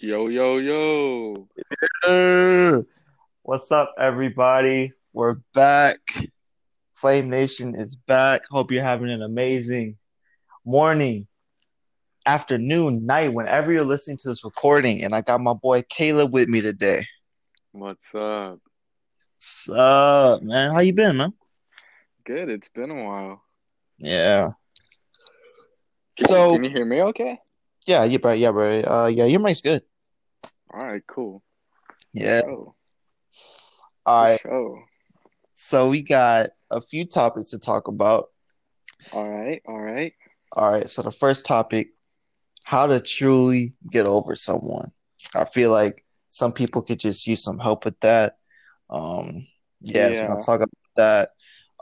Yo, yo, yo. What's up, everybody? We're back. Flame Nation is back. Hope you're having an amazing morning, afternoon, night, whenever you're listening to this recording. And I got my boy Caleb with me today. What's up? What's up, man? How you been, man? Good. It's been a while. Yeah. Can, So, can you hear me okay? yeah, yeah, bro, yeah, bro. Uh, yeah, your mic's good. All right, cool. Yeah. All right. So we got a few topics to talk about. all right, all right. All right, so the first topic, how to truly get over someone. I feel like some people could just use some help with that. Um, yeah, so we're gonna talk about that.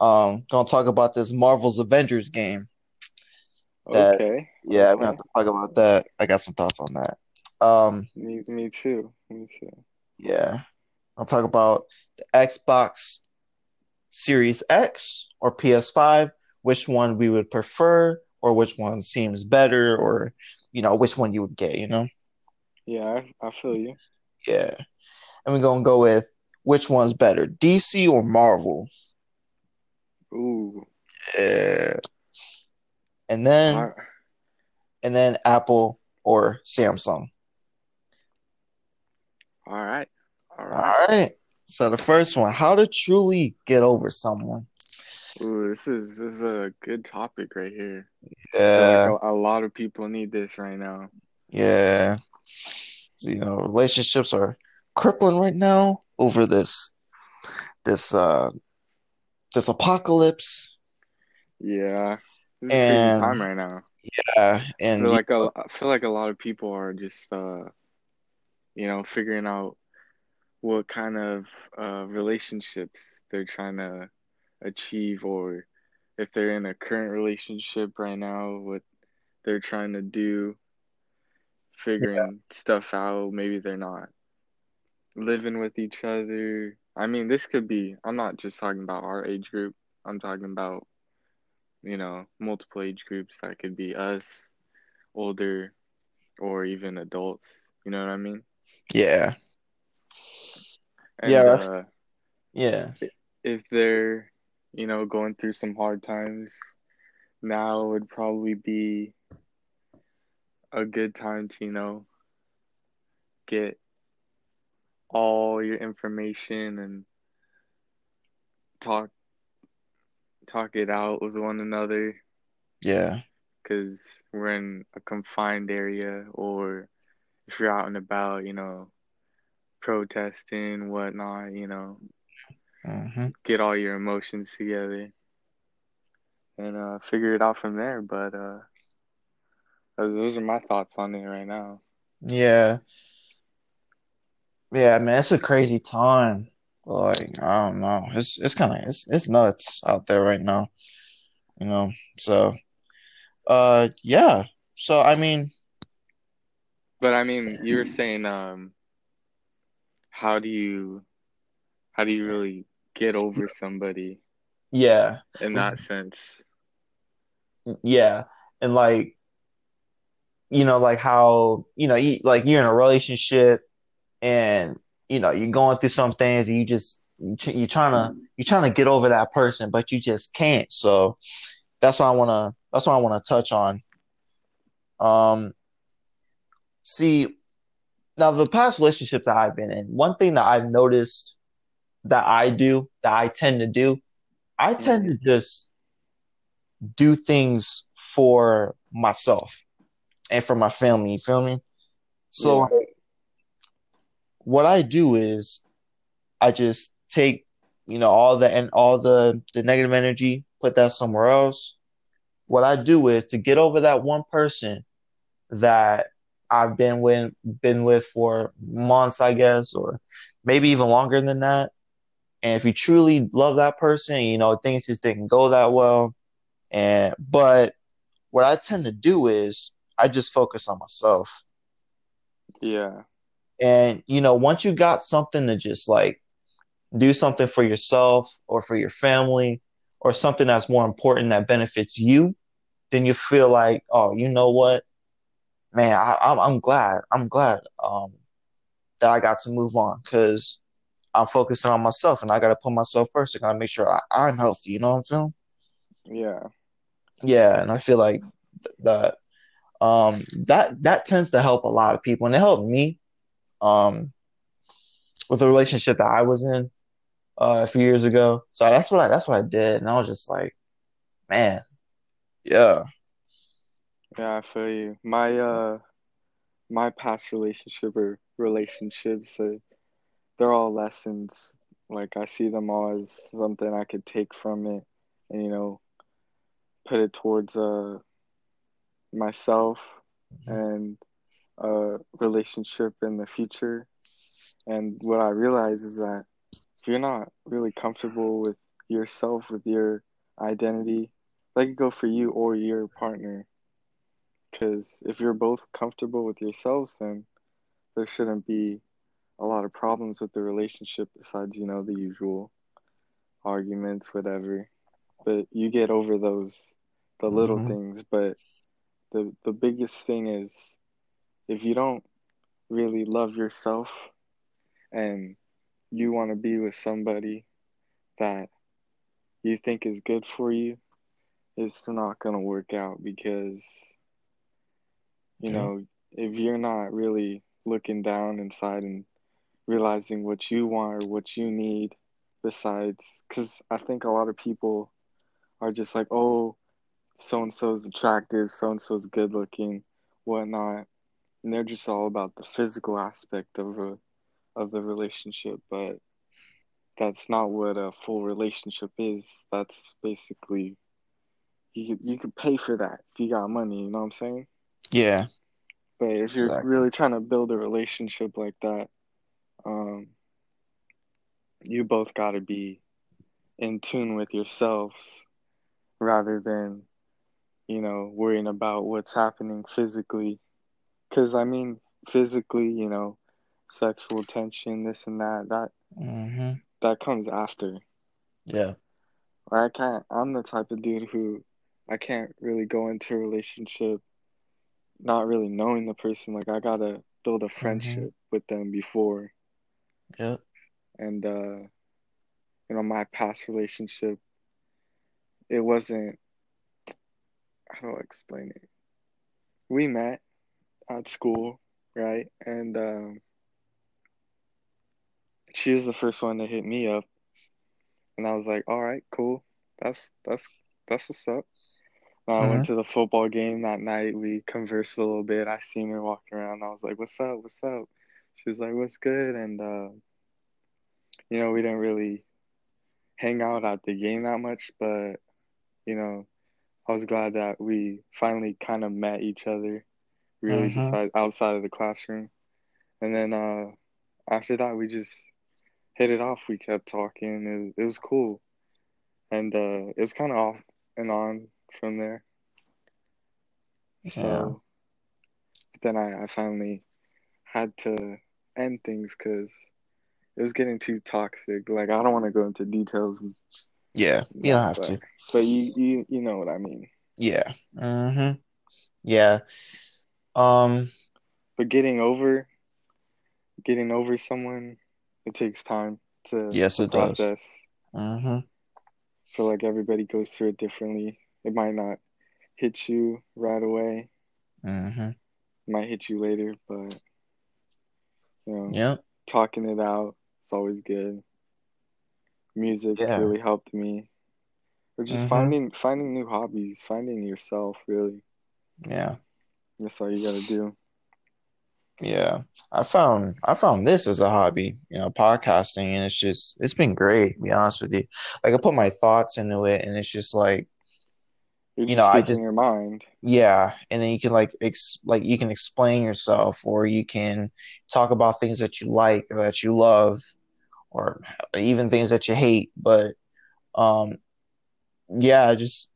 Um, gonna talk about this Marvel's Avengers game. That Okay. yeah, we're gonna have to talk about that. I got some thoughts on that. Um, Me, me too. Me too. yeah, I'll talk about the Xbox Series X or PS5, which one we would prefer, or which one seems better, or you know, which one you would get, you know? Yeah, I, feel you. Yeah. And we're gonna go with which one's better, DC or Marvel? Ooh. Yeah. And then All, and then Apple or Samsung. All right. All All right. right. So the first one, how to truly get over someone. Ooh, this is this is a good topic right here. Yeah, like a, a lot of people need this right now. yeah. You know, relationships are crippling right now over this this uh this apocalypse. Yeah. This is a crazy And time right now. yeah, I and feel like a, I feel like a lot of people are just uh you know figuring out what kind of uh relationships they're trying to achieve or if they're in a current relationship right now what they're trying to do figuring stuff out. Maybe they're not living with each other. I mean this could be I'm not just talking about our age group. I'm talking about you know multiple age groups. That could be us older or even adults. You know what I mean yeah, and yeah, uh yeah, if they're, you know, going through some hard times, now would probably be a good time to, you know, get all your information and talk talk it out with one another. Yeah, because we're in a confined area or if you're out and about, you know, protesting, whatnot, you know, hmm get all your emotions together and uh, figure it out from there. But uh, those those are my thoughts on it right now. yeah, yeah, man. It's a crazy time. Like, I don't know. It's it's kind of it's it's nuts out there right now, you know. So, uh, yeah. So I mean, But I mean, you were saying, um, how do you how do you really get over somebody yeah, in that sense? yeah, and like you know, like how you know, you, like you're in a relationship, and you know, you're going through some things, and you just you're trying to you're trying to get over that person, but you just can't. So that's what I wanna that's what I wanna touch on. Um, see, now the past relationships that I've been in, one thing that I've noticed that I do, that I tend to do, I tend to just do things for myself and for my family. You feel me? So Yeah. what I do is I just take, you know, all the and all the the negative energy, put that somewhere else. What I do is to get over that one person that I've been with been with for months, I guess, or maybe even longer than that. And if you truly love that person, you know, things just didn't go that well. And but what I tend to do is I just focus on myself. Yeah. And you know, once you got something to just like do something for yourself or for your family or something that's more important that benefits you, then you feel like, oh, you know what, man, I, I'm I'm glad, I'm glad um, that I got to move on because I'm focusing on myself and I got to put myself first. I got to make sure I, am healthy. You know what I'm saying? Yeah. Yeah, and I feel like that um, that that tends to help a lot of people, and it helped me um, with the relationship that I was in uh, a few years ago. So that's what I that's what I did, and I was just like, man, yeah, yeah, I feel you. My uh, my past relationship or relationships, uh, they're all lessons. Like I see them all as something I could take from it, and you know, put it towards uh myself mm-hmm. and a relationship in the future. And what I realize is that if you're not really comfortable with yourself, with your identity, that could go for you or your partner. Because if you're both comfortable with yourselves, then there shouldn't be a lot of problems with the relationship besides, you know, the usual arguments, whatever. But you get over those, the little mm-hmm. things. But the, the biggest thing is if you don't really love yourself and you want to be with somebody that you think is good for you, it's not going to work out because, you know, if you're not really looking down inside and realizing what you want or what you need, besides, because I think a lot of people are just like, oh, so and so's attractive, so and so's good looking, whatnot, and they're just all about the physical aspect of a of the relationship, but that's not what a full relationship is. That's basically you you could pay for that if you got money. You know what I'm saying? Yeah. But if you're really trying to build a relationship like that, um, you both got to be in tune with yourselves rather than you know, worrying about what's happening physically. Because, I mean, physically, you know, sexual tension, this and that, that, mm-hmm. that comes after. Yeah. I can't, I'm the type of dude who I can't really go into a relationship not really knowing the person. Like, I gotta build a friendship mm-hmm. with them before. Yeah. And, uh, you know, my past relationship, it wasn't how do I explain it? We met at school, right? And um, she was the first one to hit me up, and I was like, "All right, cool. That's that's that's what's up." I went mm-hmm. to the football game that night. We conversed a little bit. I seen her walking around. I was like, "What's up? What's up?" She was like, "What's good?" And uh, you know, we didn't really hang out at the game that much, but you know, I was glad that we finally kind of met each other, really mm-hmm. beside, outside of the classroom. And then uh, after that, we just hit it off. We kept talking. It, it was cool, and uh, it was kind of off and on from there. So yeah. then I, I finally had to end things because it was getting too toxic. Like I don't want to go into details. Yeah, you don't have but, to. But you, you, you know what I mean. Yeah. Mm-hmm. Yeah. Um. But getting over, getting over someone, it takes time to yes, it process. does. Mm-hmm. I feel like everybody goes through it differently. It might not hit you right away. Mm-hmm. Might hit you later, but you know, yeah, talking it out, it's always good. Music yeah. really helped me. Or just mm-hmm. finding finding new hobbies, finding yourself really. Yeah. That's all you gotta do. Yeah. I found I found this as a hobby, you know, podcasting and it's just it's been great, to be honest with you. Like I put my thoughts into it and it's just like You're you know, I just your mind. Yeah, and then you can like ex like you can explain yourself or you can talk about things that you like or that you love or even things that you hate, but um yeah, just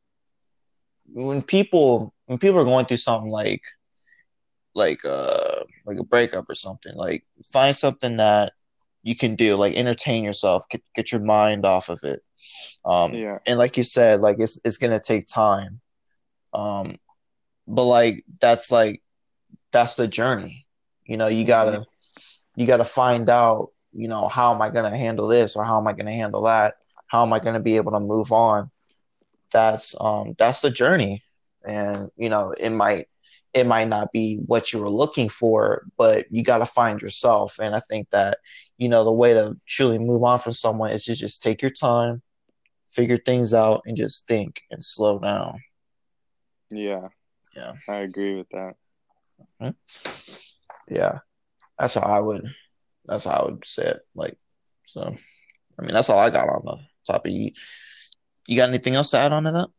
when people when people are going through something like like uh like a breakup or something, like find something that you can do, like entertain yourself, get, get your mind off of it. Um yeah. and like you said, like it's it's gonna take time. Um but like that's like that's the journey. You know, you gotta you got to find out, you know, how am I going to handle this or how am I going to handle that? How am I going to be able to move on? That's um that's the journey. And you know, it might it might not be what you were looking for, but you got to find yourself. And I think that, you know, the way to truly move on from someone is to just take your time, figure things out, and just think and slow down. Yeah. Yeah. I agree with that. Yeah. That's how I would, that's how I would say it. Like, so, I mean, that's all I got on the topic. You, you got anything else to add on to that?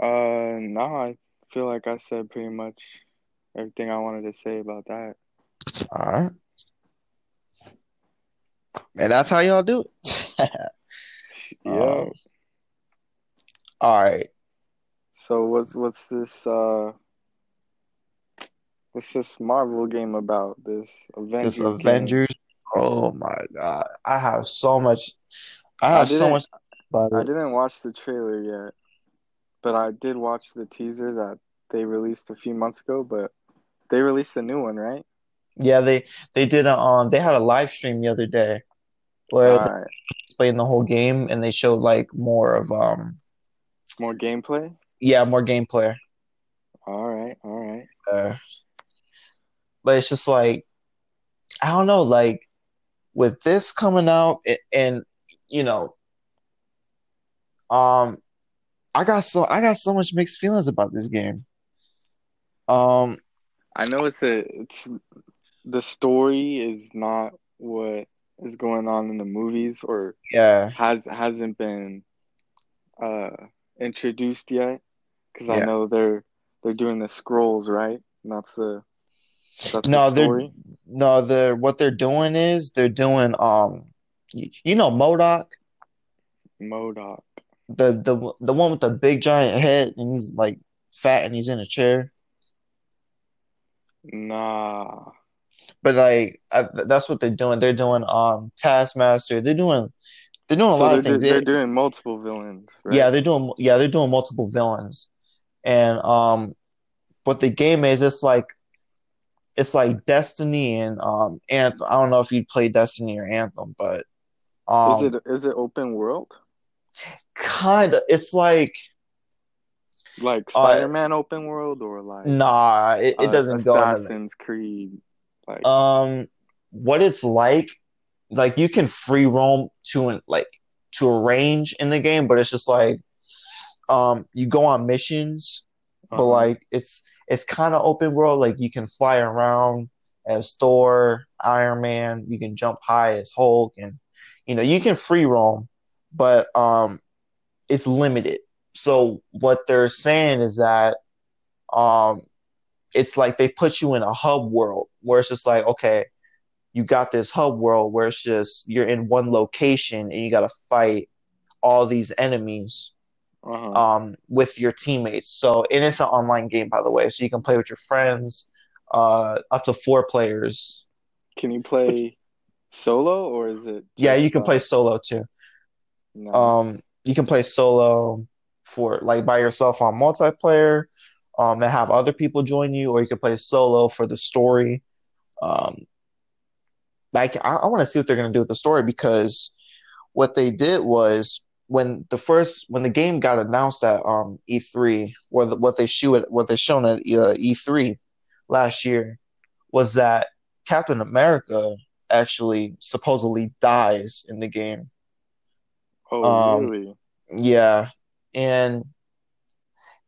Uh, no, I feel like I said pretty much everything I wanted to say about that. All right. And that's how y'all do it. Yeah. Um, all right. So what's what's this uh what's this Marvel game about? This Avengers This game? Avengers. Oh my God. I have so much. I I have so much I didn't watch the trailer yet, but I did watch the teaser that they released a few months ago, but they released a new one, right? Yeah, they they did a um they had a live stream the other day where they Alright. explained the whole game and they showed like more of um More gameplay? yeah more gameplay. Alright, alright. Uh, but it's just like I don't know, like with this coming out and you know, um, I got so I got so much mixed feelings about this game. Um, I know it's a it's the story is not what is going on in the movies or yeah, has hasn't been uh introduced yet because I know they're they're doing the Skrulls, right? And that's the that's the No, they're no, they're what they're doing is they're doing um, y- you know, MODOK, MODOK. The the the one with the big giant head and he's like fat and he's in a chair. Nah. But like I, that's what they're doing. They're doing um Taskmaster. They're doing they're doing a So lot of things. they're doing multiple villains, yeah, they're doing yeah, they're doing multiple villains. And um what the game is, it's like it's like Destiny and um Anthem. I don't know if you play Destiny or Anthem, but Is um it is it open world? Kind of it's like Like uh Spider-Man open world or like nah, it, it uh, doesn't go Assassin's Creed? Like. Um what it's like, like you can free roam to an like to a range in the game, but it's just like um you go on missions but uh-huh. like it's it's kind of open world. Like you can fly around as Thor, Iron Man. You can jump high as Hulk, and you know you can free roam, but um, it's limited. So what they're saying is that um, it's like they put you in a hub world where it's just like okay, you got this hub world where it's just you're in one location and you got to fight all these enemies Uh-huh. um, with your teammates. So, and it's an online game, by the way, so you can play with your friends, uh, up to four players. Can you Which, play solo or is it yeah, you can play uh solo too. Um, nice? You can play solo for like by yourself on multiplayer, um, and have other people join you, or you can play solo for the story. Um, like I, I want to see what they're gonna do with the story because what they did was when the first when the game got announced at um E3 or the, what they show what they shown at uh, E3 last year was that Captain America actually supposedly dies in the game. Oh, Um really? yeah, and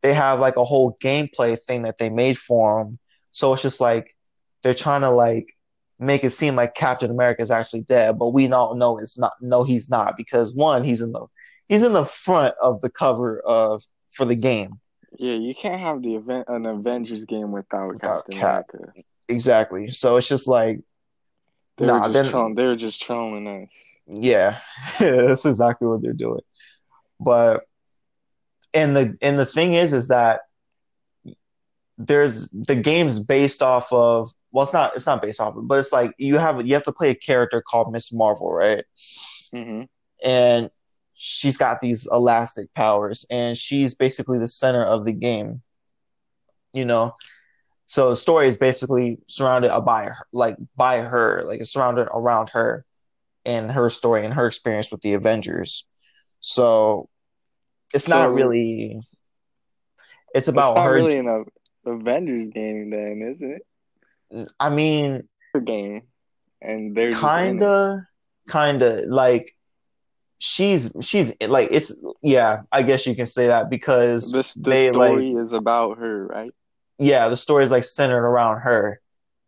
they have like a whole gameplay thing that they made for him. So it's just like they're trying to like make it seem like Captain America is actually dead, but we don't know it's not. No, he's not because one, he's in the he's in the front of the cover of for the game Yeah, you can't have the event an Avengers game without without Captain Cap. America. Exactly. So it's just like They were nah. just Then trolling. They were just trolling us. Yeah, that's exactly what they're doing. But and the and the thing is, is that there's the game's based off of well, it's not it's not based off of, but it's like you have you have to play a character called Miss Marvel, right? hmm And she's got these elastic powers, and she's basically the center of the game, you know. So the story is basically surrounded by her, like by her, like it's surrounded around her and her story and her experience with the Avengers. So it's So not really. It's it's about not her. really an Avengers game then, isn't it? I mean, game, and they're just in it. kinda, kinda like she's she's like it's yeah. I guess you can say that because This the they like story is about her, right? yeah, the story is like centered around her,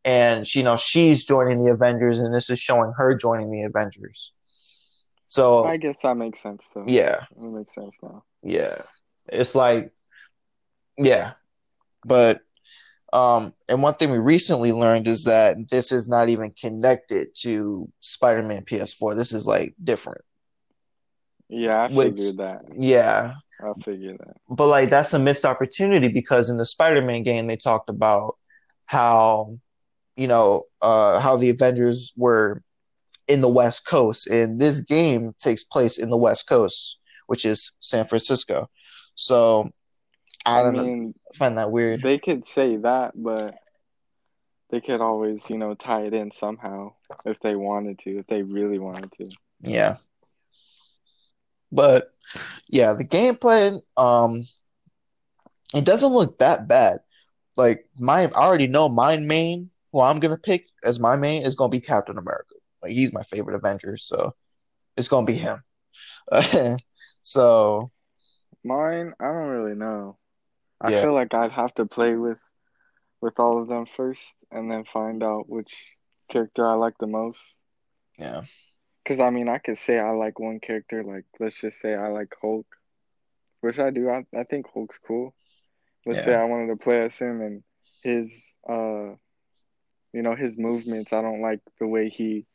and she, you know she's joining the Avengers, and this is showing her joining the Avengers. So I guess that makes sense though. yeah, It makes sense now. yeah, it's like yeah, but um, and one thing we recently learned is that this is not even connected to Spider-Man PS4. This is like different. Yeah, I Which figured that. yeah, I figured that. but like that's a missed opportunity because in the Spider-Man game they talked about how you know uh how the Avengers were in the West Coast. And this game takes place in the West Coast which is San Francisco. So I I don't know. mean, I find that weird. they could say that, but they could always, you know, tie it in somehow if they wanted to, if they really wanted to. yeah. But yeah the gameplay um it doesn't look that bad. Like my I already know my main who I'm gonna pick as my main is gonna be Captain America. Like he's my favorite Avenger, so it's gonna be him. so Mine, I don't really know. I yeah, feel like I'd have to play with with all of them first and then find out which character I like the most. yeah, Because I mean, I could say I like one character, like let's just say I like Hulk, which I do. I, I think Hulk's cool. Let's say. I wanted to play as him and his uh you know his movements. I don't like the way he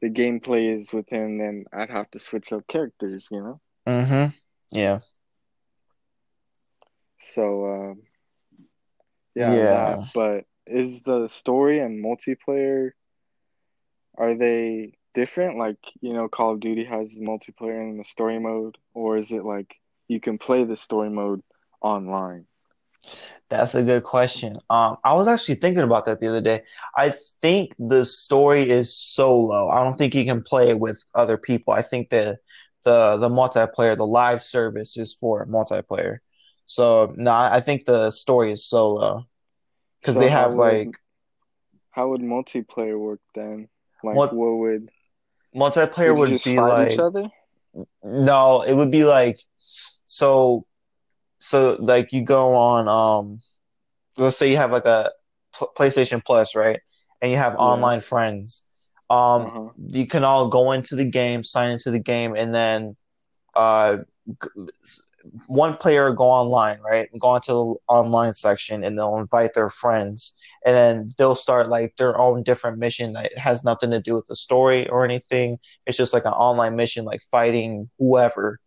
the gameplay is with him. Then I'd have to switch up characters, you know. Mm-hmm. Yeah. So um, yeah, Yeah. that. But is the story and multiplayer are they different? Like you know, Call of Duty has multiplayer in the story mode, or is it like you can play the story mode online? That's a good question. Um, I was actually thinking about that the other day. I think the story is solo. I don't think you can play it with other people. I think the the the multiplayer, the live service is for multiplayer. So no, I think the story is solo because So they how have would like how would multiplayer work then? Like Mul what would multiplayer would would be like other? no, it would be like so so like you go on um let's say you have like a P- PlayStation Plus, right? And you have Yeah. online friends. Um, Uh-huh. you can all go into the game, sign into the game, and then uh, g- one player go online, right? Go onto the online section, and they'll invite their friends, and then they'll start like their own different mission that has nothing to do with the story or anything. It's just like an online mission, like fighting whoever,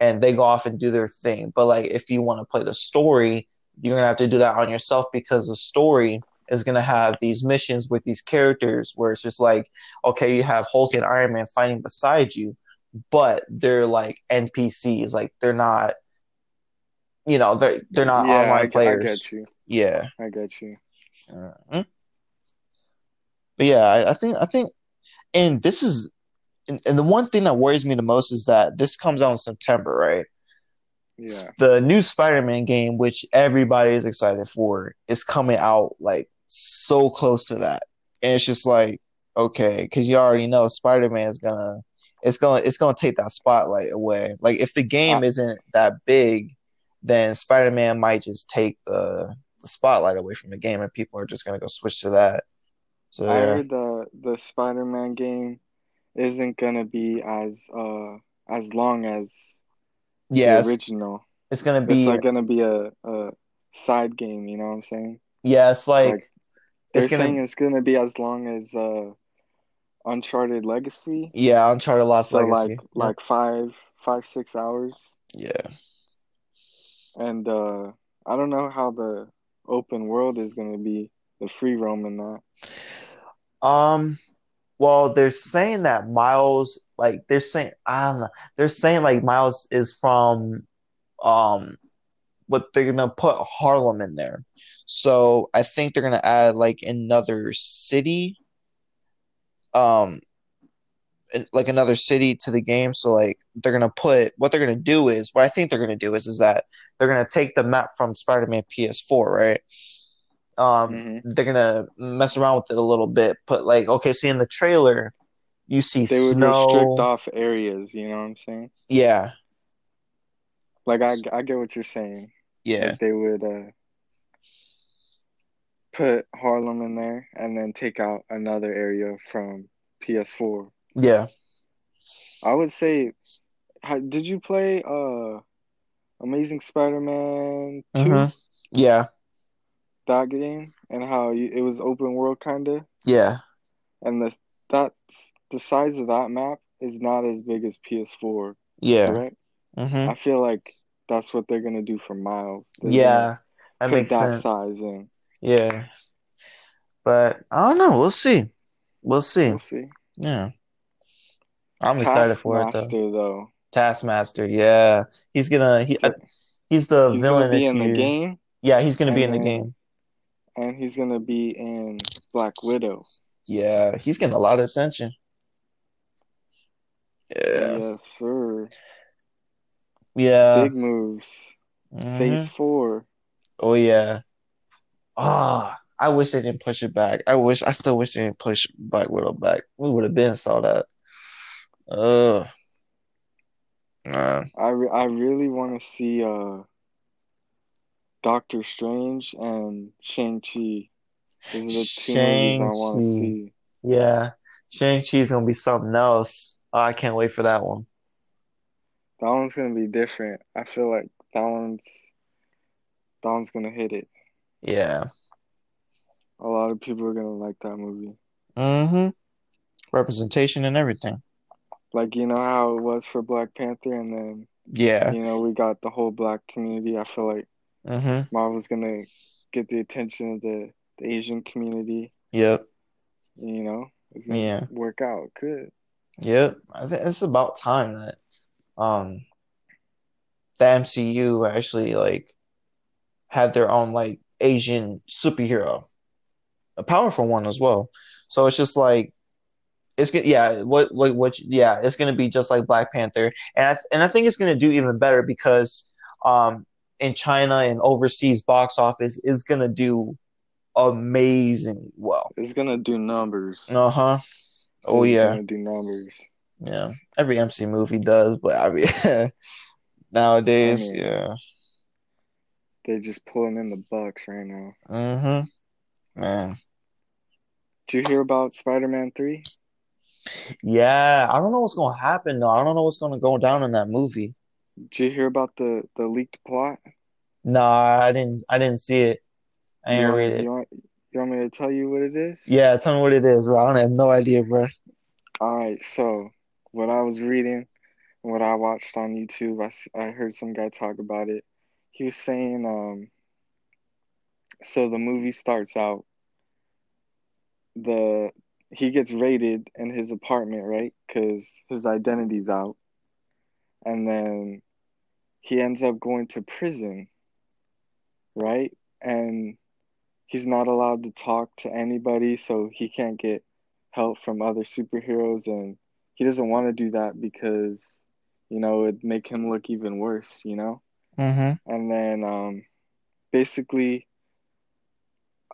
and they go off and do their thing. But like if you want to play the story, you're gonna have to do that on yourself because the story is gonna have these missions with these characters where it's just like, okay, you have Hulk and Iron Man fighting beside you, but they're like NPCs, like they're not, you know, they're they're not Yeah, online I players. you. Yeah. I get you. Uh, But yeah, I, I think I think, and this is, and, and the one thing that worries me the most is that this comes out in September, right? Yeah. the new Spider-Man game, which everybody is excited for, is coming out like so close to that, and it's just like okay, because you already know Spider-Man is gonna, it's gonna, it's gonna take that spotlight away. Like if the game I, isn't that big, then Spider-Man might just take the the spotlight away from the game, and people are just gonna go switch to that. So I yeah, heard the the Spider-Man game isn't gonna be as uh as long as yeah, it's, original. it's gonna be It's like gonna be a, a side game, you know what I'm saying? yeah, it's like Like it's they're gonna saying it's gonna be as long as uh Uncharted Legacy. yeah, Uncharted Lost So like Legacy. Yep. like five five six hours, Yeah. and uh I don't know how the open world is gonna be the free roam in that. Um, well, they're saying that Miles, like they're saying, I don't know, they're saying like Miles is from, um, what they're gonna put Harlem in there. So I think they're gonna add like another city, um, like another city to the game. So like they're gonna put what they're gonna do is what I think they're gonna do is is that they're gonna take the map from Spider-Man PS4, right? Um, Mhm. they're gonna mess around with it a little bit. But like okay, see in the trailer, you see They would snow. restrict off areas. You know what I'm saying? Yeah, Like I, I get what you're saying. yeah, Like they would uh, put Harlem in there and then take out another area from PS4. yeah. I would say, did you play uh, Amazing Spider-Man 2? Mhm. Yeah, That game and how you, it was open world kind of, yeah, and the that's the size of that map is not as big as PS4, yeah. correct? hmm I feel like that's what they're gonna do for Miles. They're Yeah, that makes that sense. size in. Yeah, but I don't know. We'll see. We'll see. We'll see. Yeah, I'm excited for it though. Taskmaster though, Taskmaster. Yeah, he's gonna. He, So- he's the he's villain. gonna be in the game Yeah, he's gonna be in the game. And he's gonna be in Black Widow. Yeah, he's getting a lot of attention. Yeah, Yes, sir. yeah. Big moves. Mhm. Phase four. Oh yeah. Ah, I wish they didn't push it back. I wish. I still wish they didn't push Black Widow back. We would have been saw that. Ugh. Man. I re- I really want to see uh Doctor Strange and Shang Chi. Those are the two movies I want to Shang-Chi. see. Yeah, Shang-Chi's gonna be something else. Oh, I can't wait for that one. That one's gonna be different. I feel like that one's that one's gonna hit it. Yeah. A lot of people are gonna like that movie. Mm-hmm. Representation and everything. Like you know how it was for Black Panther, and then Yeah. you know we got the whole black community. I feel like Mm-hmm. Marvel's gonna get the attention of the, the Asian community. Yep. You know, it's gonna Yeah. work out good. Yep. I think it's about time that um the MCU actually like had their own like Asian superhero, a powerful one as well. So it's just like it's gonna yeah what like what yeah it's gonna be just like Black Panther and I and I think it's gonna do even better because um in China and overseas box office is gonna do amazing well. It's gonna do numbers. Uh huh. Oh It's yeah. do numbers. Yeah, every MC movie does, but I mean, nowadays, I mean- yeah. They're just pulling in the bucks right now. Mm-hmm. Man. Did you hear about Spider-Man 3? Yeah, I don't know what's gonna happen though. I don't know what's gonna go down in that movie. Did you hear about the the leaked plot? Nah, I didn't. I didn't see it. I didn't want, read it. You want, you want me to tell you what it is? Yeah, tell me what it is, bro. I don't have no idea, bro. All right, so what I was reading what I watched on YouTube, I I heard some guy talk about it. He was saying, um, so the movie starts out, the he gets raided in his apartment, right? Because his identity's out, and then he ends up going to prison, right? And he's not allowed to talk to anybody, so he can't get help from other superheroes and he doesn't want to do that because you know it'd make him look even worse you know Mm-hmm. and then um basically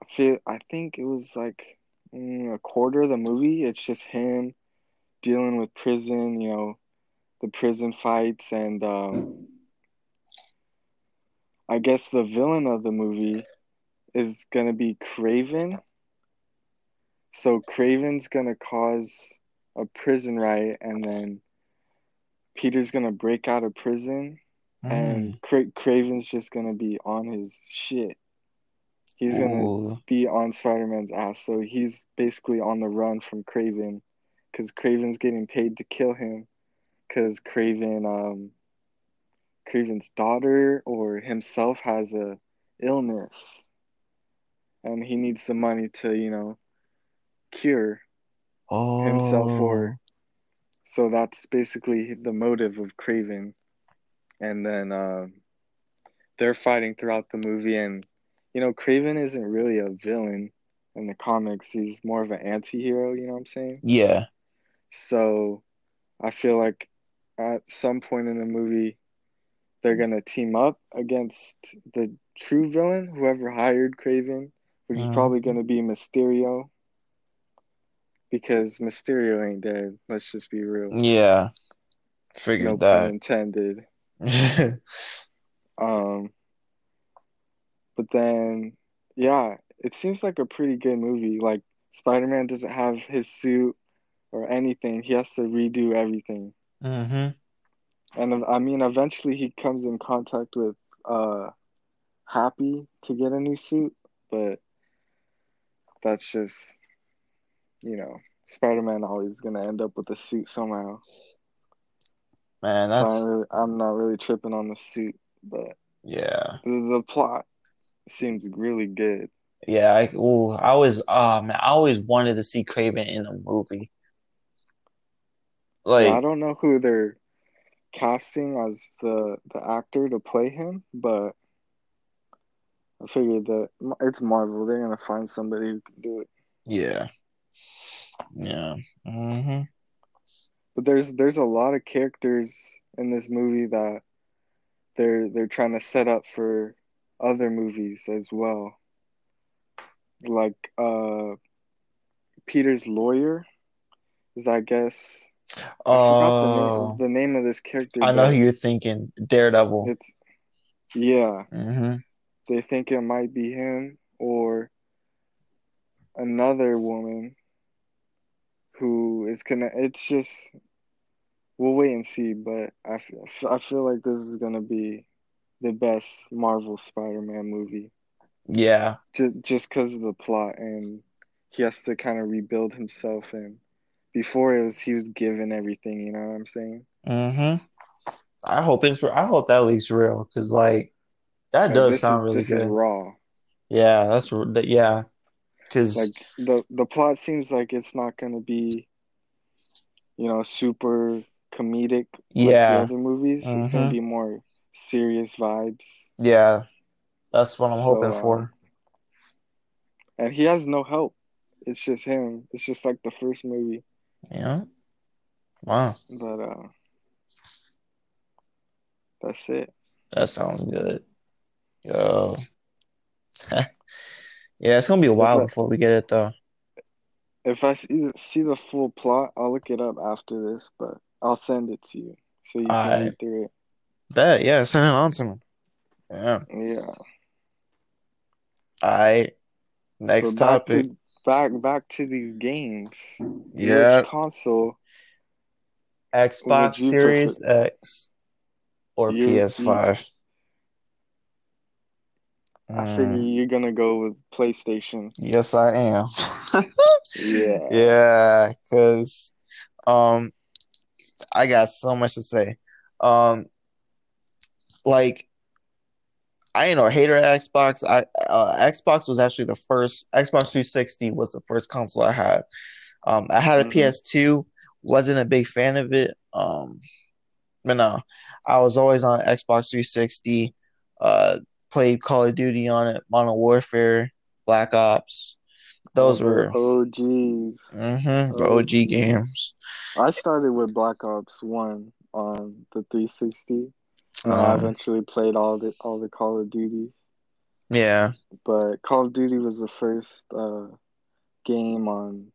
i feel i think it was like mm, a quarter of the movie it's just him dealing with prison you know the prison fights and um i guess the villain of the movie is gonna be kraven so Kraven's gonna cause a prison riot, and then Peter's gonna break out of prison, and Cra- Kraven's just gonna be on his shit. He's gonna Ooh. be on Spider-Man's ass, so he's basically on the run from Kraven, because Kraven's getting paid to kill him, because Kraven, um, Kraven's daughter or himself has a illness, and he needs the money to, you know, cure Oh. himself or so that's basically the motive of Kraven. And then um, they're fighting throughout the movie, and you know, Kraven isn't really a villain in the comics. He's more of an anti-hero, you know what I'm saying? Yeah. So I feel like at some point in the movie they're gonna team up against the true villain, whoever hired Kraven, which is Mhm. probably gonna be Mysterio. Because Mysterio ain't dead. Let's just be real. Yeah. No Figured pun intended. Um, but then, yeah, it seems like a pretty good movie. Like Spider-Man doesn't have his suit or anything. He has to redo everything. hmm And I mean, eventually he comes in contact with uh Happy to get a new suit, but that's just, you know, Spider-Man always gonna end up with a suit somehow. Man, So that's I'm really, I'm not really tripping on the suit, but yeah. the, the plot seems really good. Yeah, I ooh, I always uh man, I always wanted to see Kraven in a movie. Like I don't know who they're casting as the the actor to play him, but I figured that it's Marvel. They're gonna find somebody who can do it. yeah. Yeah. hmm But there's there's a lot of characters in this movie that they're they're trying to set up for other movies as well. Like uh Peter's lawyer is I guess Forgot the name Oh, the name of this character, I know who you're thinking. Daredevil. it's yeah. hmm They think it might be him or another woman who is gonna. It's just we'll wait and see. But I I feel like this is gonna be the best Marvel Spider-Man movie, Yeah. just just because of the plot and he has to kind of rebuild himself. And before it was he was given everything. You know what I'm saying? Mm-hmm. I hope it's I hope that leaks real because like that Like, does sound is really this is good. raw. Yeah, that's that. Yeah, because Like the the plot seems like it's not gonna be, you know, super comedic like the yeah, other movies. It's gonna hmm be more serious vibes. yeah, that's what I'm hoping So, uh, for. and he has no help. It's just him. It's just like the first movie. Yeah. Wow, But uh that's it. that sounds good. Yo. Yeah, it's gonna be a If while I before we get it though. if I see see the full plot, I'll look it up after this, but I'll send it to you so you can I read through it. bet. Yeah, send it on to me. Yeah. Yeah. All right. next back topic. to back back to these games. Yeah, Which console Xbox you prefer? Series X or You you PS5. I figure Mm, you're gonna go with PlayStation. yes, I am. Yeah. Yeah, because um, I got so much to say. Um, like I ain't no hater of Xbox. I uh, Xbox was actually the first. Xbox 360 was the first console I had. Um, I had a hmm PS2. Wasn't a big fan of it. Um, but no, I was always on Xbox 360. Uh, played Call of Duty on it, Modern Warfare, Black Ops. Those the were OGs. hmm the OG games. I started with Black Ops 1 on the 360, and then I Um, eventually played all the all the Call of Duties. yeah, But Call of Duty was the first uh, game on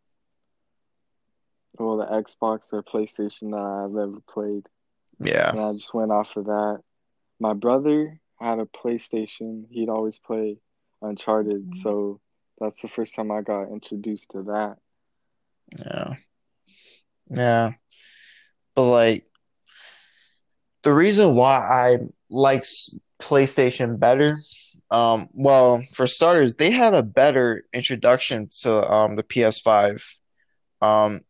well the Xbox or PlayStation that I've ever played, yeah, and I just went off of that. My brother had a PlayStation. He'd always play Uncharted, so that's the first time I got introduced to that. yeah, yeah. But like the reason why I like PlayStation better, um, well, for starters, they had a better introduction to um the PS5. Um,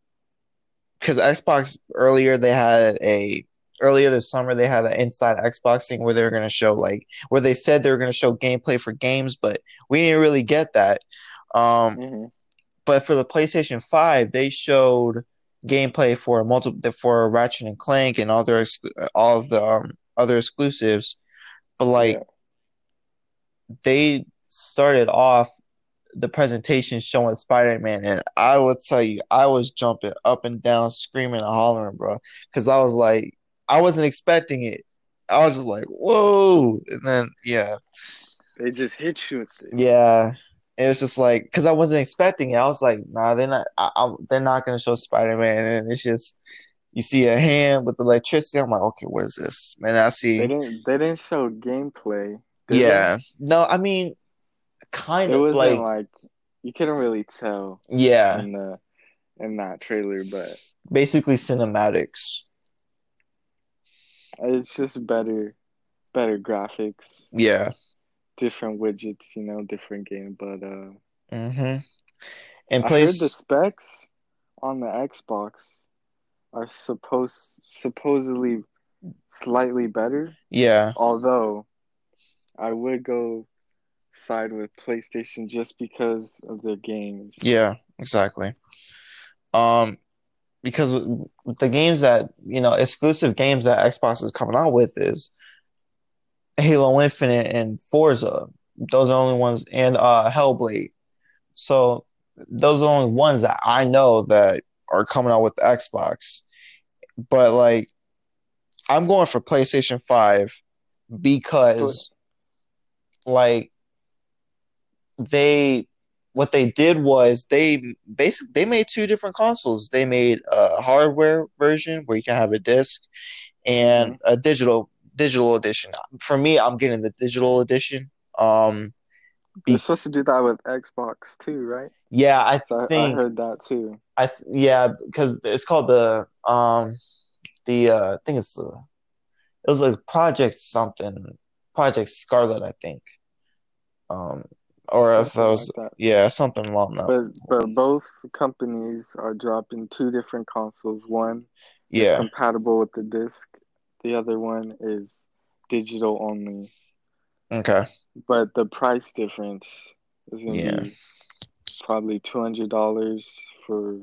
because Xbox earlier they had a earlier this summer they had an inside Xbox thing where they were going to show like where they said they were going to show gameplay for games, but we didn't really get that. Um, hmm but for the PlayStation 5, they showed gameplay for multiple for Ratchet and Clank and all their all of the um, other exclusives. But like Yeah. they started off the presentation showing Spider-Man, and I will tell you, I was jumping up and down, screaming and hollering, bro, because I was like, I wasn't expecting it. I was just like, whoa, and then yeah, They just hit you with it. yeah, it was just like because I wasn't expecting it. I was like, nah, they're not. I, I, they're not gonna show Spider-Man, and it's just you see a hand with electricity. I'm like, okay, what is this? And I They see, didn't. They didn't show gameplay. Yeah, no, I mean, kind It of wasn't like, like you couldn't really tell yeah, in the in that trailer, but basically cinematics. it's just better, better graphics, Yeah. Different widgets, you know, different game. But uh, Mm-hmm. And I heard the specs on the Xbox are supposed supposedly slightly better. yeah, Although I would go side with PlayStation just because of their games. yeah, exactly. Um, because the games that, you know, exclusive games that Xbox is coming out with is Halo Infinite and Forza. Those are the only ones, and uh, Hellblade. So those are the only ones that I know that are coming out with the Xbox. But like, I'm going for PlayStation 5 because like they what they did was they basically they made two different consoles. They made a hardware version where you can have a disc and a digital digital edition. For me, I'm getting the digital edition. Um, you're supposed to do that with Xbox too, right? yeah, I So I, I heard that too. I th- yeah because it's called the um the uh I think it's uh, it was like Project something Project Scarlett I think um or if Something I was like yeah something along that But but both companies are dropping two different consoles. One yeah compatible with the disc. The other one is digital only. okay But the price difference is gonna Yeah. be probably two hundred dollars for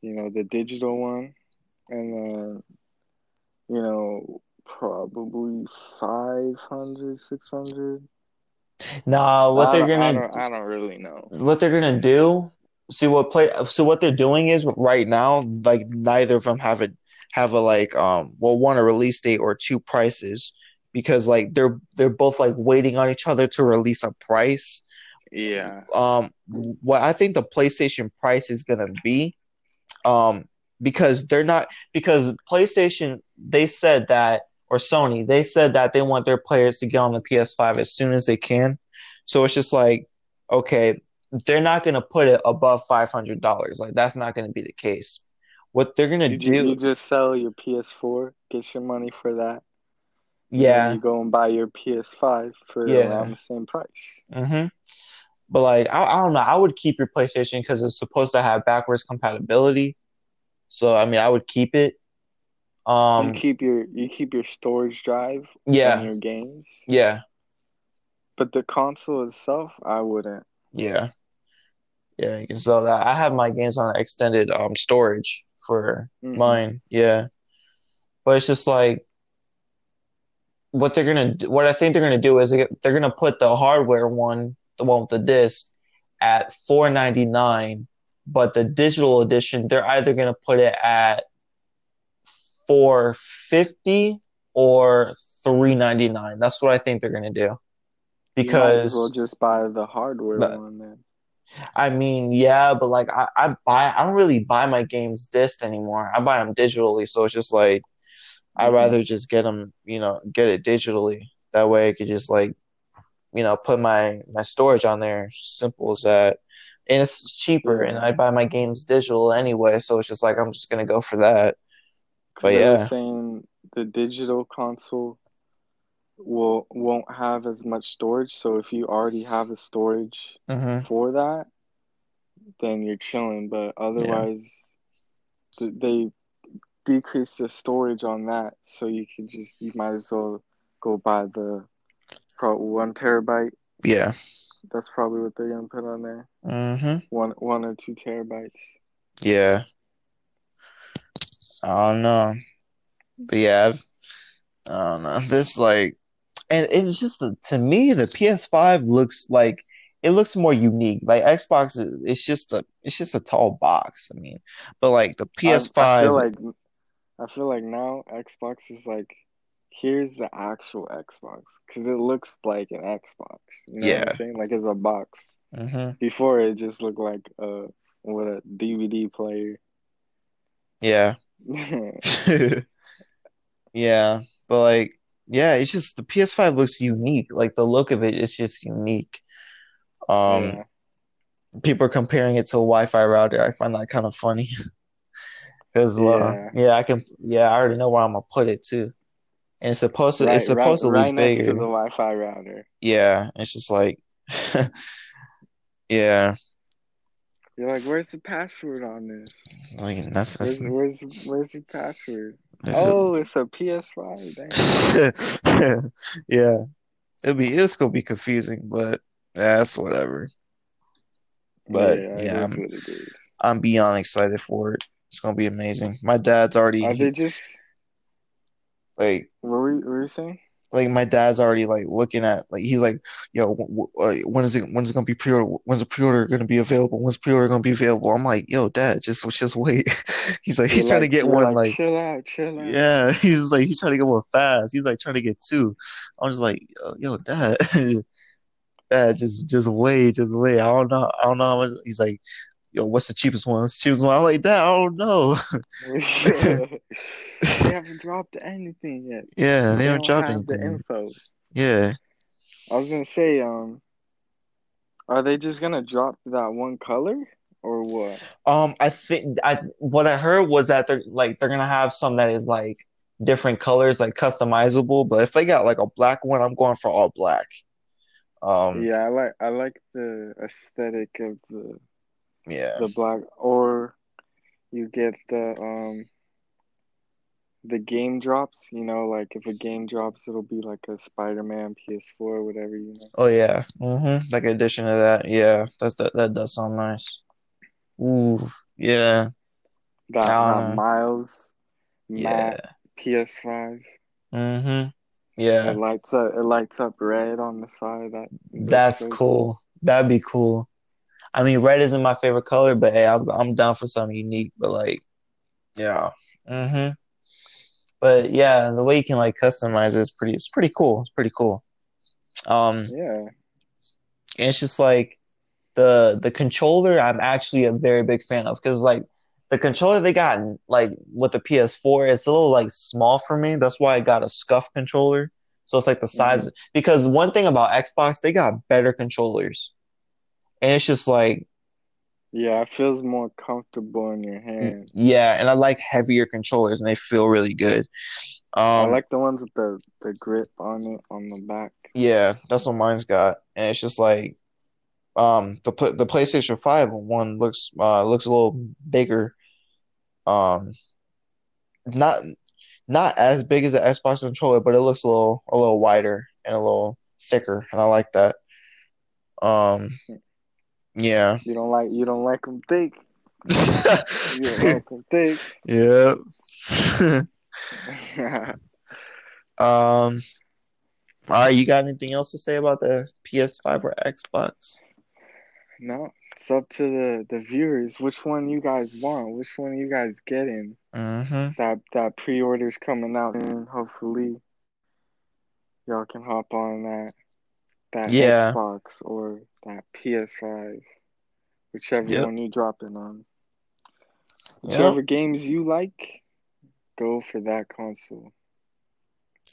you know the digital one, and then you know probably 500 600 nah what I they're don't, I gonna don't I don't really know. what they're gonna do see what play so what they're doing is right now like neither of them have a have a like um well one a release date or two prices because like they're they're both like waiting on each other to release a price. Yeah. um what I think the PlayStation price is gonna be um because they're not because PlayStation they said that or Sony they said that they want their players to get on the PS5 as soon as they can. So it's just like okay they're not gonna put it above five hundred dollars. Like that's not gonna be the case what they're gonna You, do you just sell your PS4, get your money for that. and yeah you go and buy your PS5 for Yeah. around the same price. Mm-hmm. But like, I, I don't know. I would keep your PlayStation because it's supposed to have backwards compatibility. So I mean, I would keep it. Um, you keep your you keep your storage drive yeah, and your games, yeah, but the console itself, I wouldn't. yeah, yeah. You can sell that. I have my games on extended um storage for Mhm. mine. Yeah, but it's just like what they're gonna do, what I think they're gonna do is they- they're gonna put the hardware one, the one with the disc, at four ninety nine, but the digital edition they're either gonna put it at four fifty or three ninety nine. That's what I think they're gonna do. You might as Because well just buy the hardware But- one then. I mean, yeah, but like I, I buy I don't really buy my games disc anymore. I buy them digitally, so it's just like I'd Mhm. rather just get them, you know, get it digitally. That way I could just like, you know, put my my storage on there. Simple as that. And it's cheaper and I buy my games digital anyway, so it's just like I'm just gonna go for that. But yeah. saying the digital console will won't have as much storage. So if you already have a storage hmm for that, then you're chilling. But otherwise, th- they decrease the storage on that, so you can just you might as well go buy the pro one terabyte. Yeah. That's probably what they're gonna put on there. hmm One one or two terabytes. Yeah. I don't know. But yeah, I've, I don't know. This like and it's just to me the PS5 looks like it looks more unique. Like Xbox, it's just a it's just a tall box. I mean, but like the PS5, I, I feel like I feel like now Xbox is like here's the actual Xbox because it looks like an Xbox. You know Yeah. what I'm saying? Like it's a box. Mhm. Before it just looked like uh what a DVD player. yeah, yeah, but like, yeah, it's just the PS5 looks unique. Like the look of it is just unique. Um, yeah. people are comparing it to a Wi-Fi router. I find that kind of funny. Because well, Yeah. yeah, I can. Yeah, I already know where I'm gonna put it too. And it's supposed to. Right, it's supposed right, to right be next to the Wi-Fi router. Yeah, it's just like, yeah, You're like, where's the password on this? like that's that's. Where's where's where's the password? That's Oh, it's a PS5. Yeah, it'll be it's gonna be confusing, but that's whatever. But yeah, yeah, I'm. I'm beyond excited for it. It's gonna be amazing. My dad's already Are they just like what were you, what were you saying? Like my dad's already like looking at like he's like yo w- w- uh, when is it when's it gonna be pre-order when's the pre-order gonna be available? When's pre-order gonna be available? I'm like yo dad just just wait. He's like he's You're trying to get one like chill out, chill out. yeah he's like he's trying to get one fast. He's like trying to get two. I'm just like yo, yo dad dad just just wait just wait. I don't know I don't know how much he's like yo what's the cheapest one? What's the cheapest one? I'm like dad I don't know they haven't dropped anything yet. yeah they They haven't dropped have the info. yeah I was gonna say, um, are they just gonna drop that one color or what? Um, I think I what I heard was that they're like they're gonna have some that is like different colors, like customizable. But if they got like a black one, I'm going for all black. Um, Yeah, I like I like the aesthetic of the yeah, the black, or you get the um the game drops. You know, like if a game drops, it'll be like a Spider-Man PS4, whatever. You know. Oh yeah, mm-hmm. Like addition to that, yeah, that's that that does sound nice. Ooh, yeah, That, I don't that know. Miles yeah, matte PS5. mm-hmm. Yeah, It lights up. It lights up red on the side. That that's so cool. That'd be cool. I mean, red isn't my favorite color, but hey, I'm I'm down for something unique. But like, yeah, mm-hmm. But yeah, the way you can like customize it is pretty. It's pretty cool. It's pretty cool. Um, Yeah. and it's just like the the controller. I'm actually a very big fan of because like the controller they got like with the PS4, it's a little like small for me. That's why I got a SCUF controller. So it's like the size because one thing about Xbox, they got better controllers, and it's just like Yeah, it feels more comfortable in your hand. yeah, and I like heavier controllers, and they feel really good. I Um, like the ones with the, the grip on it on the back. Yeah, that's what mine's got, and it's just like, um, the the PlayStation Five one looks uh looks a little bigger, um, not not as big as the Xbox controller, but it looks a little a little wider and a little thicker, and I like that. Um, yeah, You don't like you don't like them thick. You don't like them thick. yeah. Um, all right, you got anything else to say about the PS5 or Xbox? no, it's up to the the viewers. Which one you guys want? Which one you guys getting? Mm-hmm. That that pre-order's coming out and Hopefully, y'all can hop on that that Yeah. Xbox or that PS5, whichever Yep. one you're dropping on. Yep. Whichever games you like, go for that console.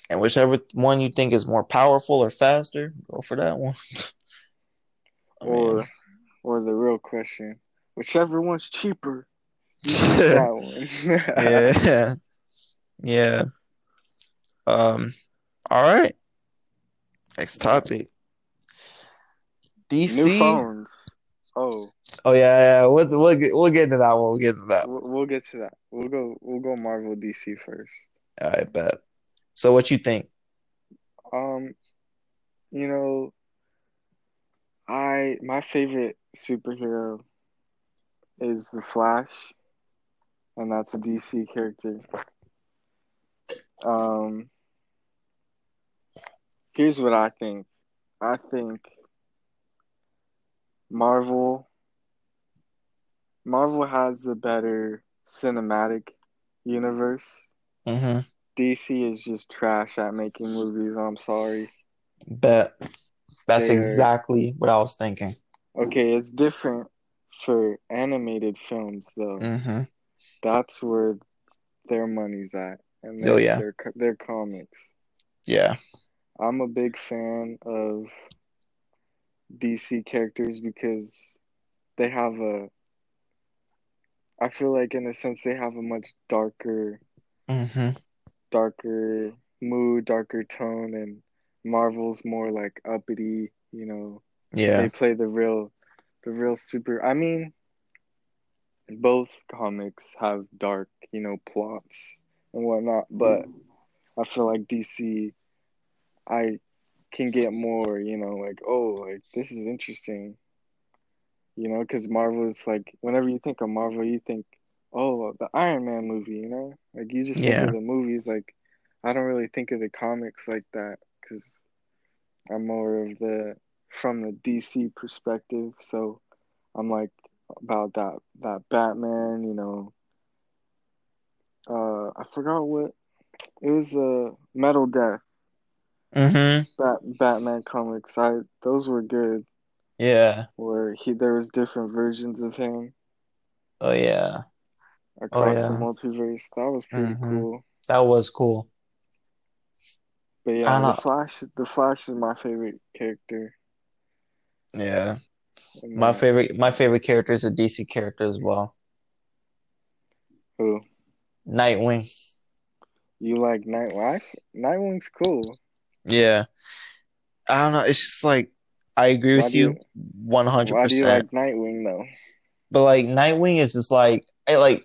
And whichever one you think is more powerful or faster, go for that one. I mean, Or or the real question, whichever one's cheaper, that one. yeah, yeah. Um, all right. Next topic. New DC. phones. Oh, Oh yeah, yeah. We'll, we'll get we'll get into that one. We'll get into that. we'll, we'll get to that. We'll go. We'll go Marvel DC first. I bet. So what you think? Um, you know, I my favorite superhero is the Flash, and that's a DC character. Um, here's what I think. I think Marvel Marvel has a better cinematic universe. Mm-hmm. DC is just trash at making movies. I'm sorry. Bet. That's They're exactly what I was thinking. okay. It's different for animated films though. Mm-hmm. That's where their money's at, and Oh yeah. their their comics. Yeah. I'm a big fan of DC characters because they have a. I feel like in a sense they have a much darker, Mm-hmm. darker mood, darker tone, and Marvel's more like uppity. You know, Yeah. they play the real, the real super. I mean, both comics have dark, you know, plots and whatnot, but I feel like DC, I can get more, you know, like, oh, like this is interesting, you know, because Marvel is like, whenever you think of Marvel, you think, oh, the Iron Man movie, you know, like you just think of the movies. Like, I don't really think of the comics like that because I'm more of the from the DC perspective. So I'm like about that that Batman, you know. Uh, I forgot what it was. Uh, Metal Death. Mm-hmm. Bat Batman comics. I those were good. Yeah. Where he there was different versions of him Oh yeah. across the yeah. multiverse. That was pretty Mhm. cool. That was cool. But yeah, the know. Flash. The Flash is my favorite character. Yeah. in My favorite my favorite character is a DC character as well. Who Nightwing. you like? Nightwing. Nightwing's cool. Yeah. I don't know. It's just like I agree Why with you one hundred Why do you percent. like Nightwing though? But like Nightwing is just like I like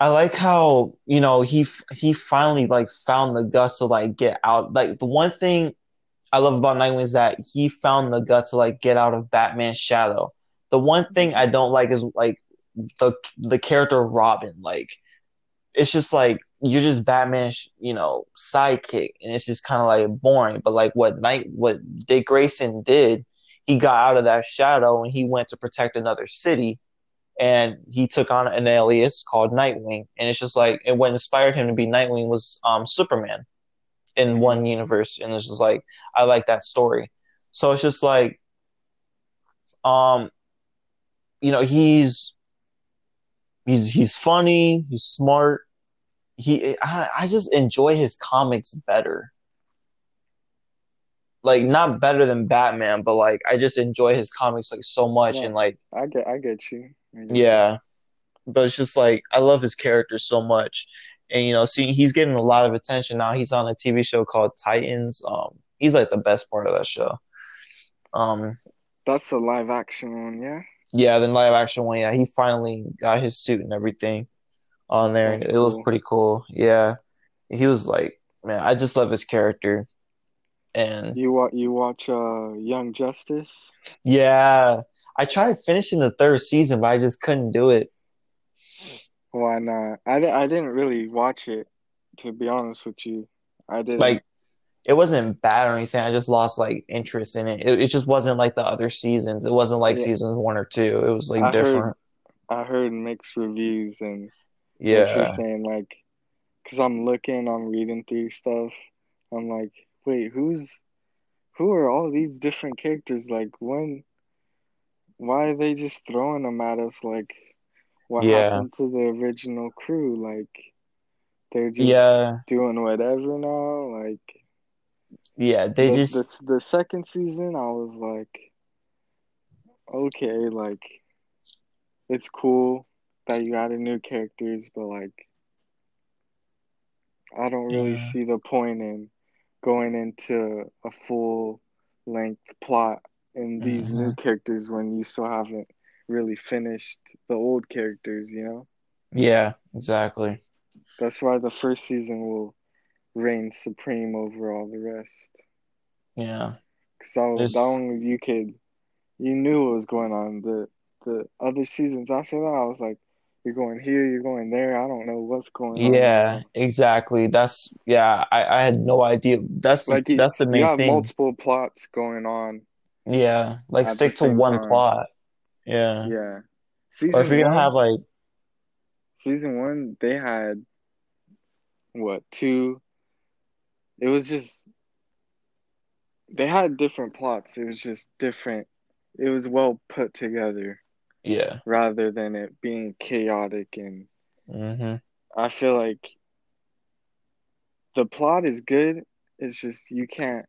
I like how you know he he finally like found the guts to like get out. Like the one thing I love about Nightwing is that he found the guts to like get out of Batman's shadow. The one thing I don't like is like the the character of Robin. Like it's just like you're just Batman's you know sidekick, and it's just kind of like boring. But like what Night what Dick Grayson did, he got out of that shadow and he went to protect another city and he took on an alias called Nightwing. And it's just like, and what inspired him to be Nightwing was um, Superman in one universe. And it's just like, I like that story. So it's just like, um, you know, he's he's he's funny, he's smart. He, I, I just enjoy his comics better. Like not better than Batman, but like I just enjoy his comics like so much, Yeah. and like I get. I get you. I get you. yeah, but it's just like I love his character so much, and you know, see, he's getting a lot of attention now. He's on a TV show called Titans. Um, he's like the best part of that show. Um, That's the live action one, yeah. yeah, then live action one, yeah, he finally got his suit and everything on there. That's It was pretty cool. Yeah, he was like, man, I just love his character, and You watch. You watch. Uh, Young Justice. yeah, I tried finishing the third season, but I just couldn't do it. Why not? I, I didn't really watch it, to be honest with you. I didn't. Like, it wasn't bad or anything. I just lost like interest in it. It, it just wasn't like the other seasons. It wasn't like Yeah. seasons one or two. It was like I heard- different. I heard mixed reviews and what you're Yeah, saying, like, because I'm looking, I'm reading through stuff. I'm like, wait, who's, who are all these different characters? Like, when, why are they just throwing them at us? Like, what Yeah. happened to the original crew? Like, they're just yeah, doing whatever now. Like, yeah. They the, just the the second season, I was like, okay, like, it's cool that you added new characters, but like, I don't really Yeah. see the point in going into a full length plot in these Mm-hmm. new characters when you still haven't really finished the old characters, you know? yeah, exactly. That's why the first season will reign supreme over all the rest. Yeah, Because that, was, that one you could, you knew what was going on. The the other seasons after that, I was like, you're going here, you're going there. I don't know what's going on Yeah, exactly. That's yeah, I, I had no idea. That's Like you, that's the you main have thing. multiple plots going on Yeah, like stick to one time. plot. Yeah. Yeah. Or if you're gonna have like season one, they had what two? It was just they had different plots. It was just different. It was well put together yeah. rather than it being chaotic. And hmm I feel like the plot is good. It's just you can't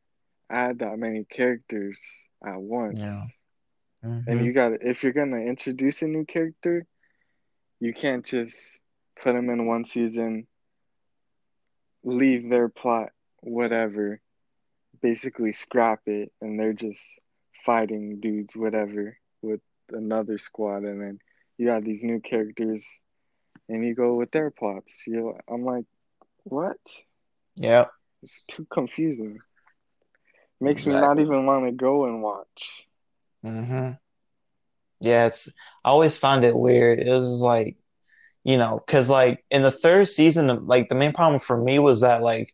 add that many characters at once. Yeah. And hmm you got to if you're gonna introduce a new character, you can't just put them in one season, leave their plot, whatever, basically scrap it, and they're just fighting dudes, whatever, with another squad, and then you have these new characters, and you go with their plots. You, I'm like, what? Yeah. It's too confusing. Makes me not even want to go and watch. hmm Yeah, it's I always found it weird. It was like, you know, because like in the third season, like the main problem for me was that like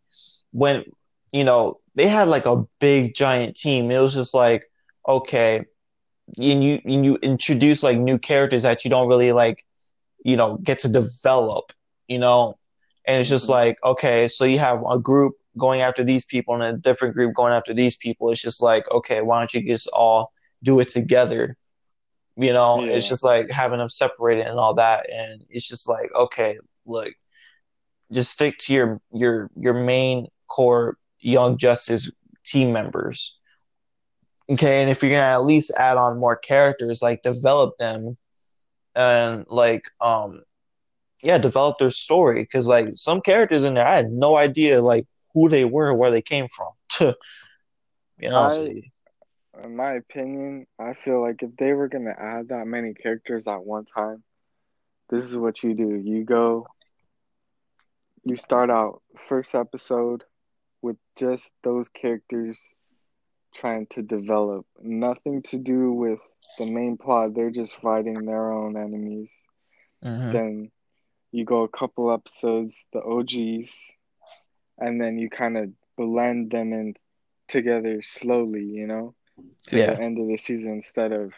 when, you know, they had like a big giant team. It was just like, okay, and you and you introduce like new characters that you don't really like, you know, get to develop, you know, and it's just hmm like, okay, so you have a group going after these people and a different group going after these people. It's just like, okay, why don't you just all do it together? you know? It's just like having them separated and all that. And it's just like okay look just stick to your your your main core young justice team members okay and if you're gonna at least add on more characters like develop them and like um yeah develop their story because like some characters in there i had no idea like who they were where they came from to be honest with I, you in my opinion, I feel like if they were gonna add that many characters at one time, this is what you do. You go, you start out first episode with just those characters trying to develop. Nothing to do with the main plot. They're just fighting their own enemies. mm-hmm. Then you go a couple episodes, the OGs, and then you kind of blend them in together slowly, you know, to the end of the season instead of,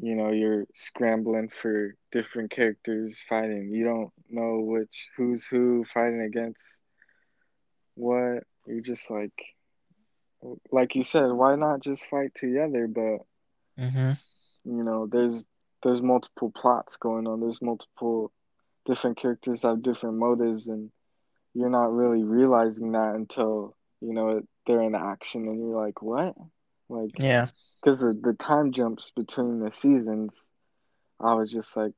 you know, you're scrambling for different characters fighting. You don't know which who's who fighting against what. You're just like like you said, why not just fight together? But mm-hmm. you know, there's there's multiple plots going on. There's multiple different characters have different motives, and you're not really realizing that until you know they're in action, and you're like, what? Like, yeah because the the time jumps between the seasons, I was just like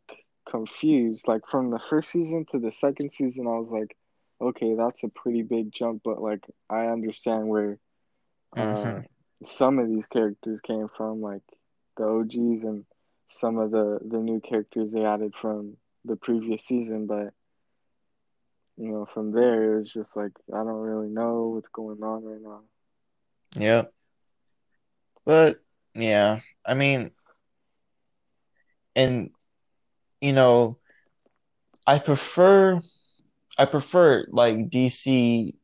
confused. Like from the first season to the second season, I was like, okay, that's a pretty big jump, but like I understand where uh mm-hmm. some of these characters came from, like the OGs and some of the the new characters they added from the previous season, but you know, from there it was just like I don't really know what's going on right now. yep But yeah, I mean, and you know, I prefer I prefer like DC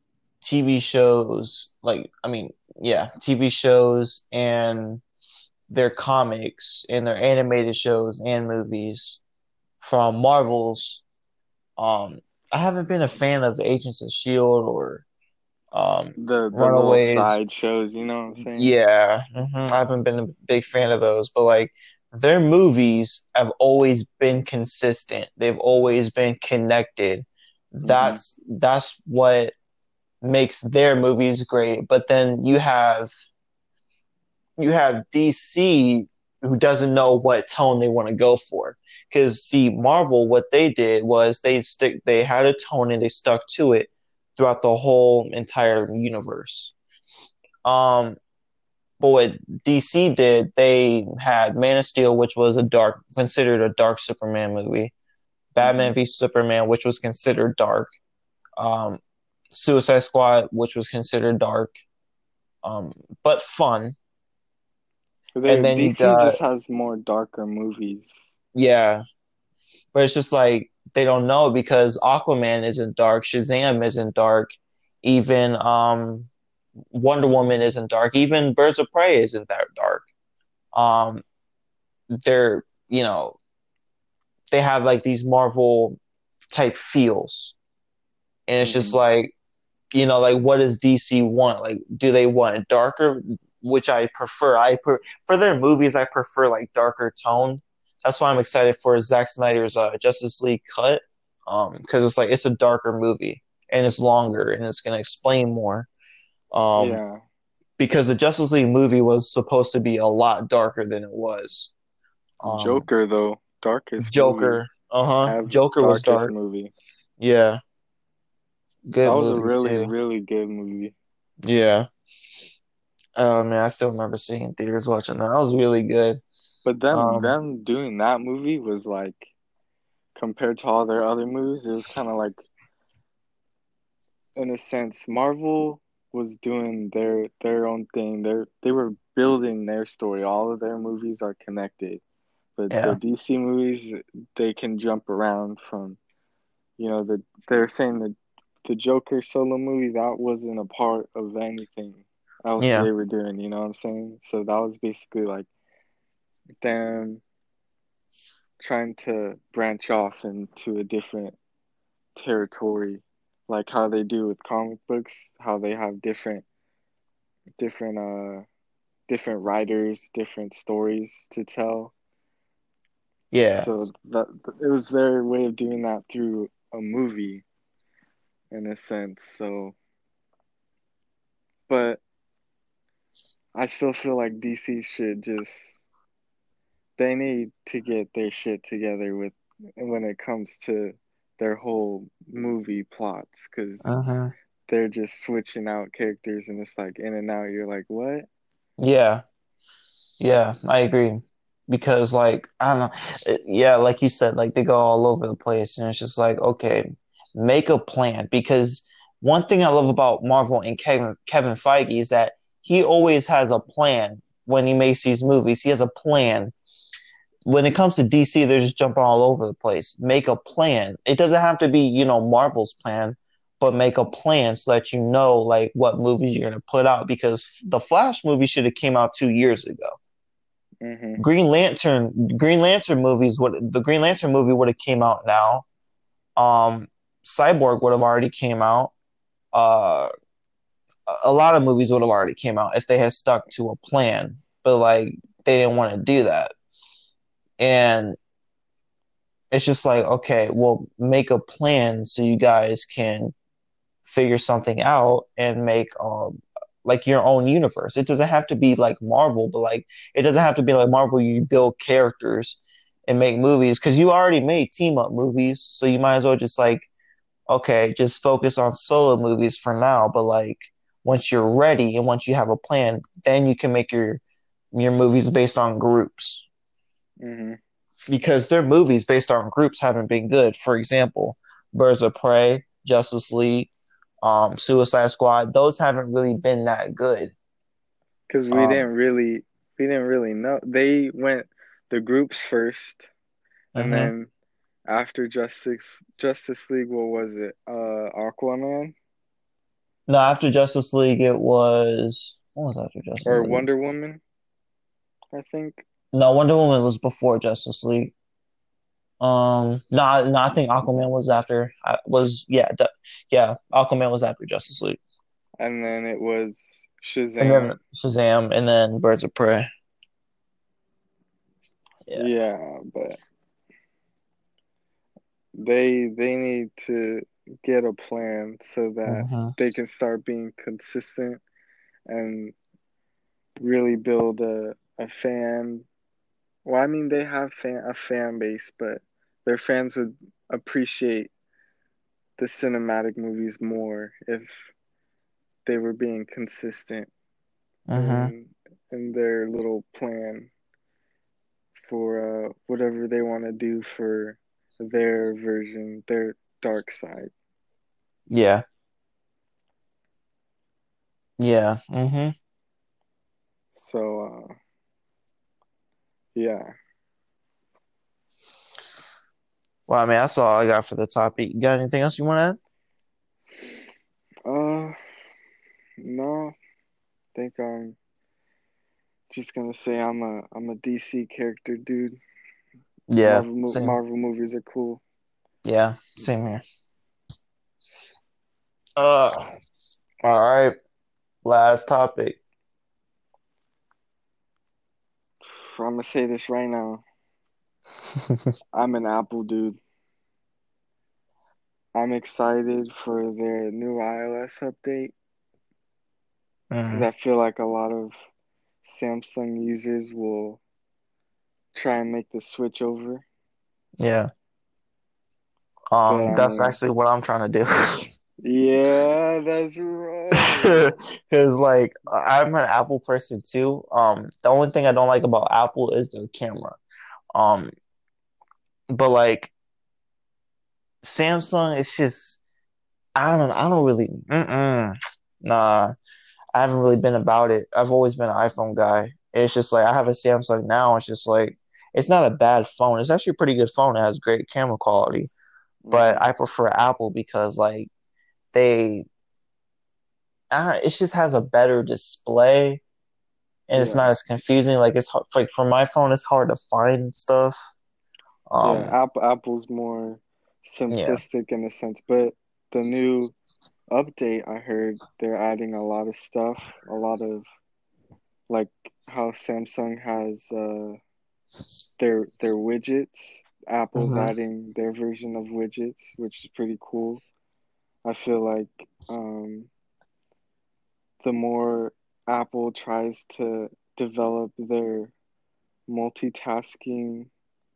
TV shows, like I mean, yeah, TV shows and their comics and their animated shows and movies from Marvel's. Um, I haven't been a fan of Agents of Shield or um, The the Runaways side shows, you know what I'm saying? Yeah, mhm, I haven't been a big fan of those, but like their movies have always been consistent. They've always been connected. hmm That's that's what makes their movies great. But then you have you have DC who doesn't know what tone they want to go for. Because see, Marvel, what they did was they stick they had a tone and they stuck to it throughout the whole entire universe. Um, But what DC did, they had Man of Steel, which was a dark, considered a dark Superman movie. Batman v Superman, which was considered dark. Um, Suicide Squad, which was considered dark, um, but fun. They And then DC got, just has more darker movies. yeah, but it's just like they don't know because Aquaman isn't dark, Shazam isn't dark, even um Wonder Woman isn't dark, even Birds of Prey isn't that dark. Um, they're you know they have like these Marvel type feels, and it's just hmm like you know like what does DC want? Like, do they want it darker? Which I prefer. I per- for their movies, I prefer like darker tone. That's why I'm excited for Zack Snyder's uh, Justice League cut, um, because it's like it's a darker movie and it's longer and it's gonna explain more. Um, Yeah. because the Justice League movie was supposed to be a lot darker than it was. Um, Joker though, darkest. Joker, uh huh. Have Joker was dark. movie. Yeah, That good was a really, too. really good movie. Yeah. Oh man, I still remember seeing in theaters watching that. That was really good. But them Um, them doing that movie was like compared to all their other movies, it was kind of like in a sense Marvel was doing their their own thing. They they were building their story. All of their movies are connected. But the DC movies, they can jump around from, you know, the they're saying that the Joker solo movie that wasn't a part of anything else yeah, they were doing, you know what I'm saying? So that was basically like them trying to branch off into a different territory, like how they do with comic books, how they have different different uh different writers, different stories to tell. yeah, So that it was their way of doing that through a movie in a sense. So, but I still feel like DC should just they need to get their shit together with when it comes to their whole movie plots because uh-huh. they're just switching out characters and it's like in and out. You're like, what? Yeah, yeah, I agree. Because like I don't know, yeah, like you said, like they go all over the place, and it's just like, okay, make a plan. Because one thing I love about Marvel and Kevin Kevin Feige is that he always has a plan when he makes these movies. He has a plan. When it comes to DC, they're just jumping all over the place. Make a plan. It doesn't have to be, you know, Marvel's plan, but make a plan so that you know like what movies you're gonna put out. Because the Flash movie should have came out two years ago. Mm-hmm. Green Lantern Green Lantern movies would the Green Lantern movie would have came out now. Um Cyborg would have already came out. Uh a lot of movies would have already came out if they had stuck to a plan. But like they didn't want to do that. And it's just like, okay, well make a plan so you guys can figure something out and make um like your own universe. It doesn't have to be like Marvel, but like it doesn't have to be like Marvel. You build characters and make movies because you already made team up movies, so you might as well just like okay, just focus on solo movies for now. But like once you're ready and once you have a plan, then you can make your your movies based on groups Mm-hmm. because their movies based on groups haven't been good. For example, Birds of Prey, Justice League, um, Suicide Squad, those haven't really been that good. Because we Um, didn't really we didn't really know. They went the groups first and mhm. then after Justice Justice League, what was it? Uh, Aquaman No, after Justice League, it was what was after Justice or League? Wonder Woman, I think. No, Wonder Woman was before Justice League. Um, no, no, I think Aquaman was after. Was yeah, yeah, Aquaman was after Justice League, And then it was and then Shazam. Shazam, and then Birds of Prey. Yeah. Yeah, but they they need to get a plan so that hmm they can start being consistent and really build a a fan. Well, I mean they have fan a fan base, but their fans would appreciate the cinematic movies more if they were being consistent hmm in in their little plan for uh, whatever they want to do for their version, their dark side. Yeah. Yeah. hmm So uh, yeah, Well, I mean, that's all I got for the topic. You got anything else you want to add? Uh, no, I think I'm just gonna say I'm a I'm a DC character dude. To add? Yeah, Marvel same. Marvel movies are cool. Yeah, same here. Uh, all right. Last topic. I'm gonna say this right now. I'm an Apple dude. I'm excited for their new iOS update because hmm I feel like a lot of Samsung users will try and make the switch over. Yeah. Um, that's mean, actually what I'm trying to do. yeah, that's right. Because like I'm an Apple person too. Um, the only thing I don't like about Apple is their camera. Um, but like Samsung, it's just I don't I don't really mm-mm, nah. I haven't really been about it. I've always been an iPhone guy. It's just like I have a Samsung now. It's just like it's not a bad phone. It's actually a pretty good phone. It has great camera quality. But I prefer Apple because like they, uh, it just has a better display and it's not as confusing. Like it's hard, like for my phone, it's hard to find stuff. yeah. Um, Apple Apple's more yeah. simplistic in a sense, but the new update, I heard they're adding a lot of stuff, a lot of like how Samsung has uh their their widgets. Apple's hmm adding their version of widgets, which is pretty cool. I feel like um the more Apple tries to develop their multitasking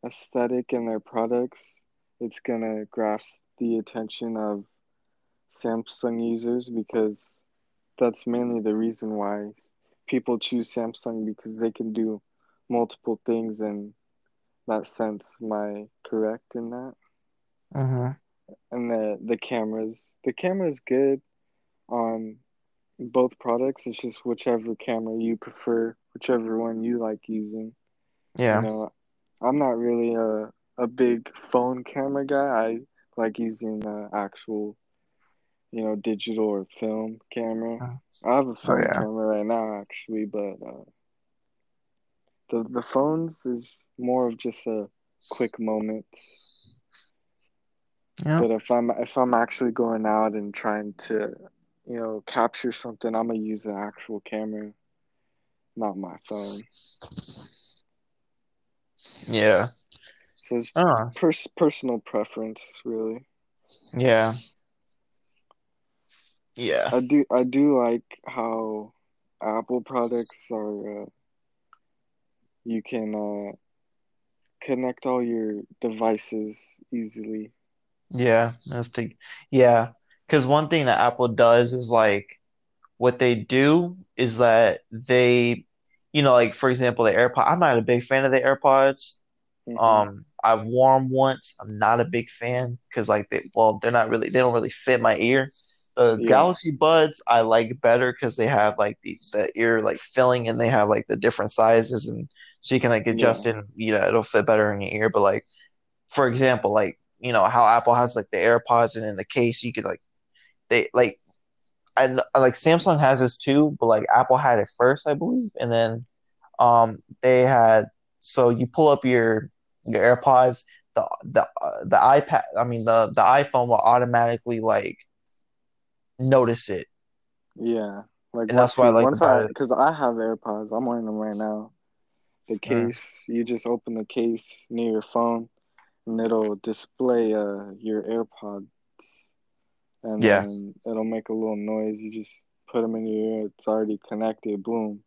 aesthetic in their products, it's gonna grasp the attention of Samsung users because that's mainly the reason why people choose Samsung because they can do multiple things in that sense. Am I correct in that? hmm And the the cameras, the camera is good on both products. It's just whichever camera you prefer, whichever one you like using. You Yeah. know, I'm not really a a big phone camera guy. I like using the actual, you know, digital or film camera. I have a Oh film yeah. camera right now actually, but uh, the the phones is more of just a quick moment. Yeah. But if I'm if I'm actually going out and trying to, you know, capture something, I'm gonna use an actual camera, not my phone. Yeah. So it's pers personal preference, really. yeah. Yeah. I do I do like how Apple products are uh, you can uh, connect all your devices easily. Yeah. That's the yeah. Because one thing that Apple does is like what they do is that they, you know, like for example, the AirPod. I'm not a big fan of the AirPods. hmm Um, I've worn 'em once. I'm not a big fan because like they, well, they're not really, they don't really fit my ear. The Yeah, Galaxy Buds I like better because they have like the the ear like filling and they have like the different sizes and so you can like adjust yeah, it and you know it'll fit better in your ear. But like for example, like you know how Apple has like the AirPods and in the case you could like they like I like Samsung has this too, but like Apple had it first, I believe, and then um they had so you pull up your your AirPods, the the uh, the iPad, I mean the the iPhone will automatically like notice it, yeah. Like and that's why I like once about I because I have AirPods, I'm wearing them right now. The case, you just open the case near your phone, and it'll display uh your AirPods, and yeah. then it'll make a little noise. You just put them in your ear. It's already connected. Boom.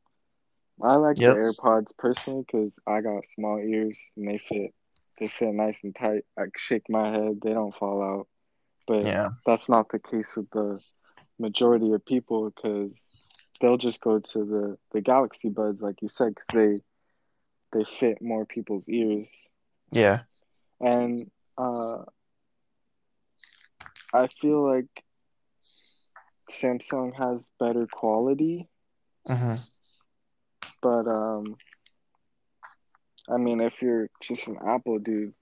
I like the AirPods personally because I got small ears and they fit they fit nice and tight. I shake my head, they don't fall out. But Yeah. that's not the case with the majority of people because they'll just go to the the Galaxy Buds like you said because they they fit more people's ears. Yeah. And uh, I feel like Samsung has better quality, hmm but um, I mean if you're just an Apple dude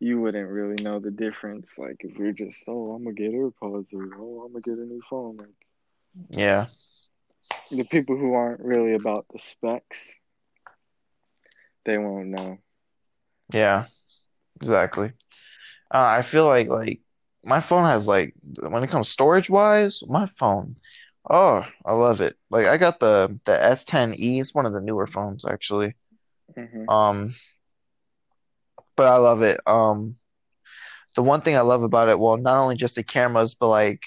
you wouldn't really know the difference. Like if you're just, oh, I'm gonna get AirPods or oh, I'm gonna get a new phone. Like Yeah. the people who aren't really about the specs, they won't know. Yeah. Exactly. Uh, I feel like like my phone has like when it comes storage wise, my phone. Oh, I love it. Like I got the the S10e. It's one of the newer phones actually. hmm Um, but I love it. Um, the one thing I love about it, well, not only just the cameras, but like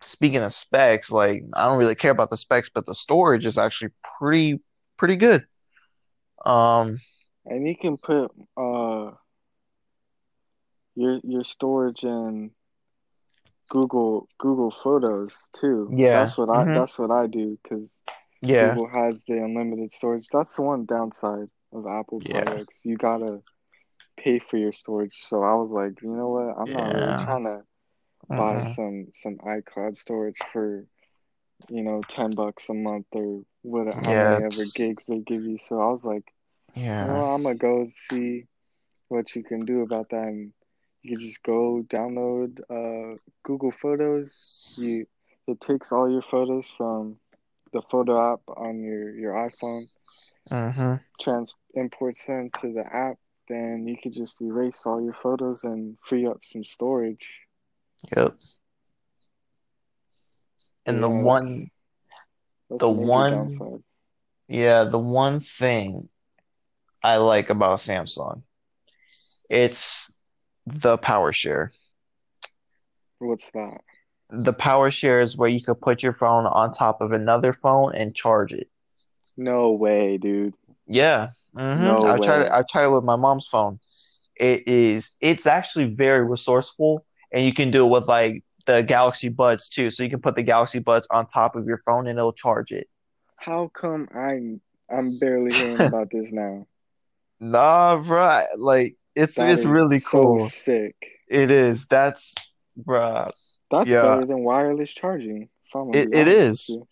speaking of specs, like I don't really care about the specs, but the storage is actually pretty pretty good. Um, And you can put uh your your storage in Google Google Photos too. yeah. That's what I hmm that's what I do because Yeah. Google has the unlimited storage. That's the one downside of Apple Yeah. products. You gotta pay for your storage. So I was like, you know what? I'm not really trying to buy Mm-mm. some some iCloud storage for, you know, 10 bucks a month or what how Yeah, many gigs they give you. So I was like, yeah. what? I'm gonna go see what you can do about that and you can just go download uh Google Photos. You it takes all your photos from the photo app on your your iPhone, hmm trans imports them to the app, then you could just erase all your photos and free up some storage. Yep. And the yeah, one that's the one downside. yeah, the one thing I like about Samsung, it's the power share. What's that? The power share is where you could put your phone on top of another phone and charge it. No way, dude. Yeah. hmm No I tried it. I tried it with my mom's phone. It is. It's actually very resourceful, and you can do it with like the Galaxy Buds too. So you can put the Galaxy Buds on top of your phone, and it'll charge it. How come I'm I'm barely hearing about this now? Nah, bruh. Like it's That it's really so cool. sick. It is. That's bruh. That's Yeah. better than wireless charging, It it is. you.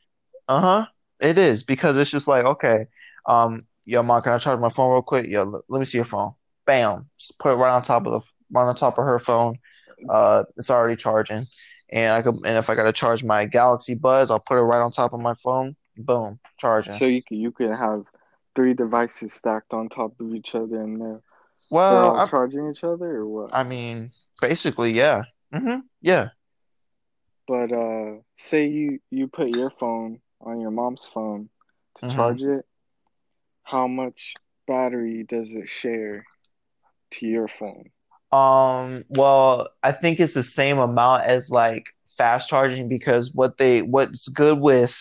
Uh-huh. It is because it's just like, okay, um, yo, mom, can I charge my phone real quick? Yo, let me see your phone. Bam. Just put it right on top of the right on top of her phone. Uh, it's already charging. And I could and if I gotta charge my Galaxy Buds, I'll put it right on top of my phone. Boom, charging. So you can you can have three devices stacked on top of each other and they're they're Well, all I charging each other or what? I mean, basically, yeah. hmm Yeah. But uh say you you put your phone on your mom's phone to hmm charge it, how much battery does it share to your phone? Um, well, I think it's the same amount as like fast charging because what they what's good with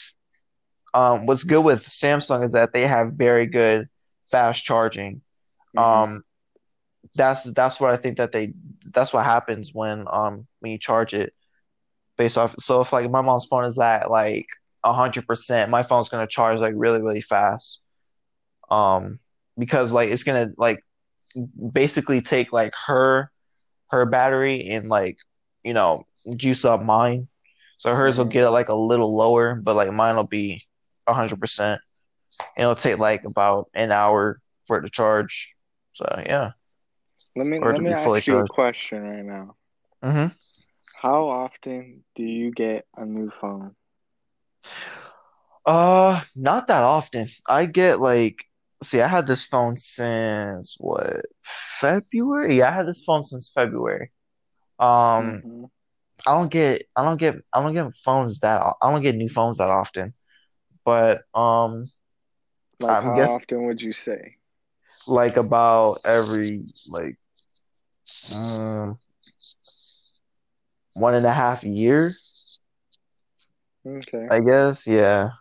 um what's good with Samsung is that they have very good fast charging. hmm Um, that's that's what I think that they that's what happens when um when you charge it based off. So if like my mom's phone is at like a hundred percent, my phone's gonna charge like really really fast. Um, because like it's gonna like basically take like her her battery and like you know juice up mine. So hers will hmm get like a little lower, but like mine will be a hundred percent. And it'll take like about an hour for it to charge. So yeah, Let me or let me ask you a question right now. hmm How often do you get a new phone? Uh, not that often. I get like, see, I had this phone since what, February? Yeah, I had this phone since February. Um, hmm I don't get, I don't get, I don't get phones that, I don't get new phones that often. But um, Like I'm how guess often would you say? like about every like um, one and a half year, Okay, I guess. Yeah,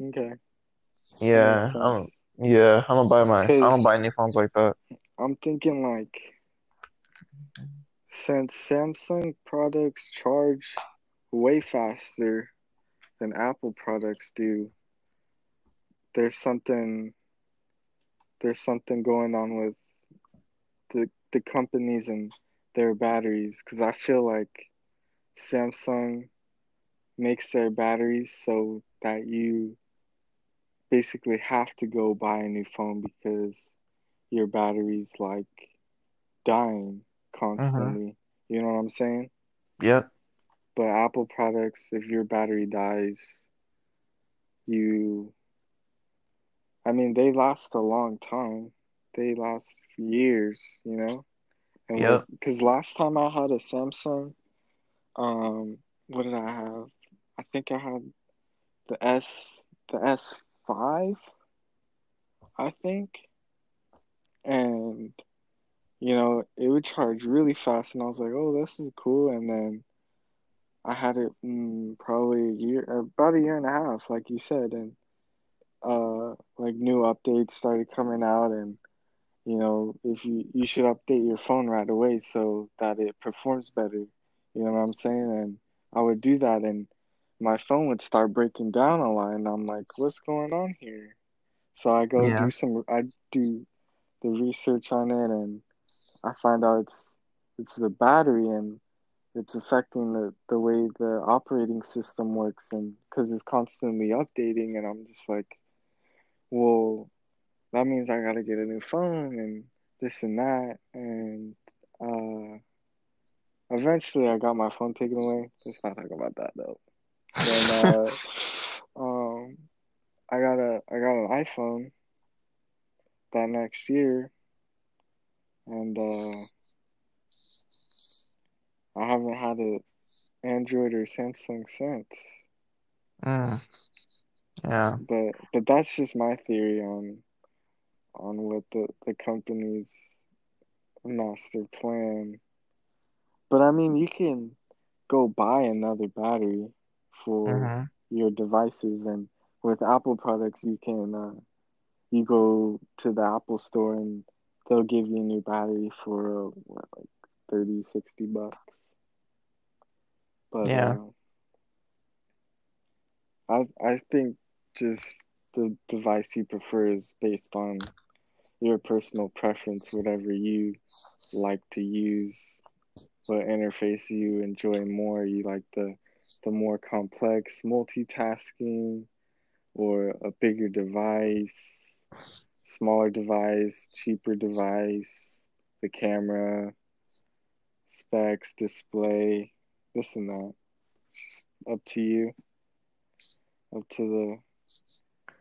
okay, yeah. makes I don't, yeah. I don't buy my, I don't buy new phones like that. I'm thinking like since Samsung products charge way faster than Apple products do, there's something there's something going on with the the companies and their batteries. Because I feel like Samsung makes their batteries so that you basically have to go buy a new phone because your battery's like dying Mm-hmm. constantly. You know what I'm saying? Yep. But Apple products, if your battery dies, you, I mean, they last a long time. They last years, you know? And with, because last time I had a Samsung, um, what did I have? I think I had the S, the S5, I think. And, you know, it would charge really fast. And I was like, oh, this is cool. And then I had it mm, probably a year, about a year and a half, like you said. And, uh, like new updates started coming out. And, you know, if you, you should update your phone right away so that it performs better. You know what I'm saying? And I would do that. And my phone would start breaking down a lot. And I'm like, what's going on here? So I go Yeah. do some, I do the research on it and I find out it's it's the battery and it's affecting the, the way the operating system works and because it's constantly updating and I'm just like, well, that means I gotta get a new phone and this and that and uh eventually I got my phone taken away. Let's not talk about that though. Then uh um I got a I got an iPhone that next year and uh I haven't had an Android or Samsung since. Mm. Yeah. But but that's just my theory on on what the, the company's master plan. But I mean you can go buy another battery for Mm-hmm. your devices and with Apple products you can uh, you go to the Apple store and they'll give you a new battery for uh, what like 30 60 bucks. But Yeah. uh I I think just the device you prefer is based on your personal preference, whatever you like to use, what interface you enjoy more. You like the the more complex multitasking or a bigger device, smaller device, cheaper device, the camera, specs, display, this and that. Just up to you, up to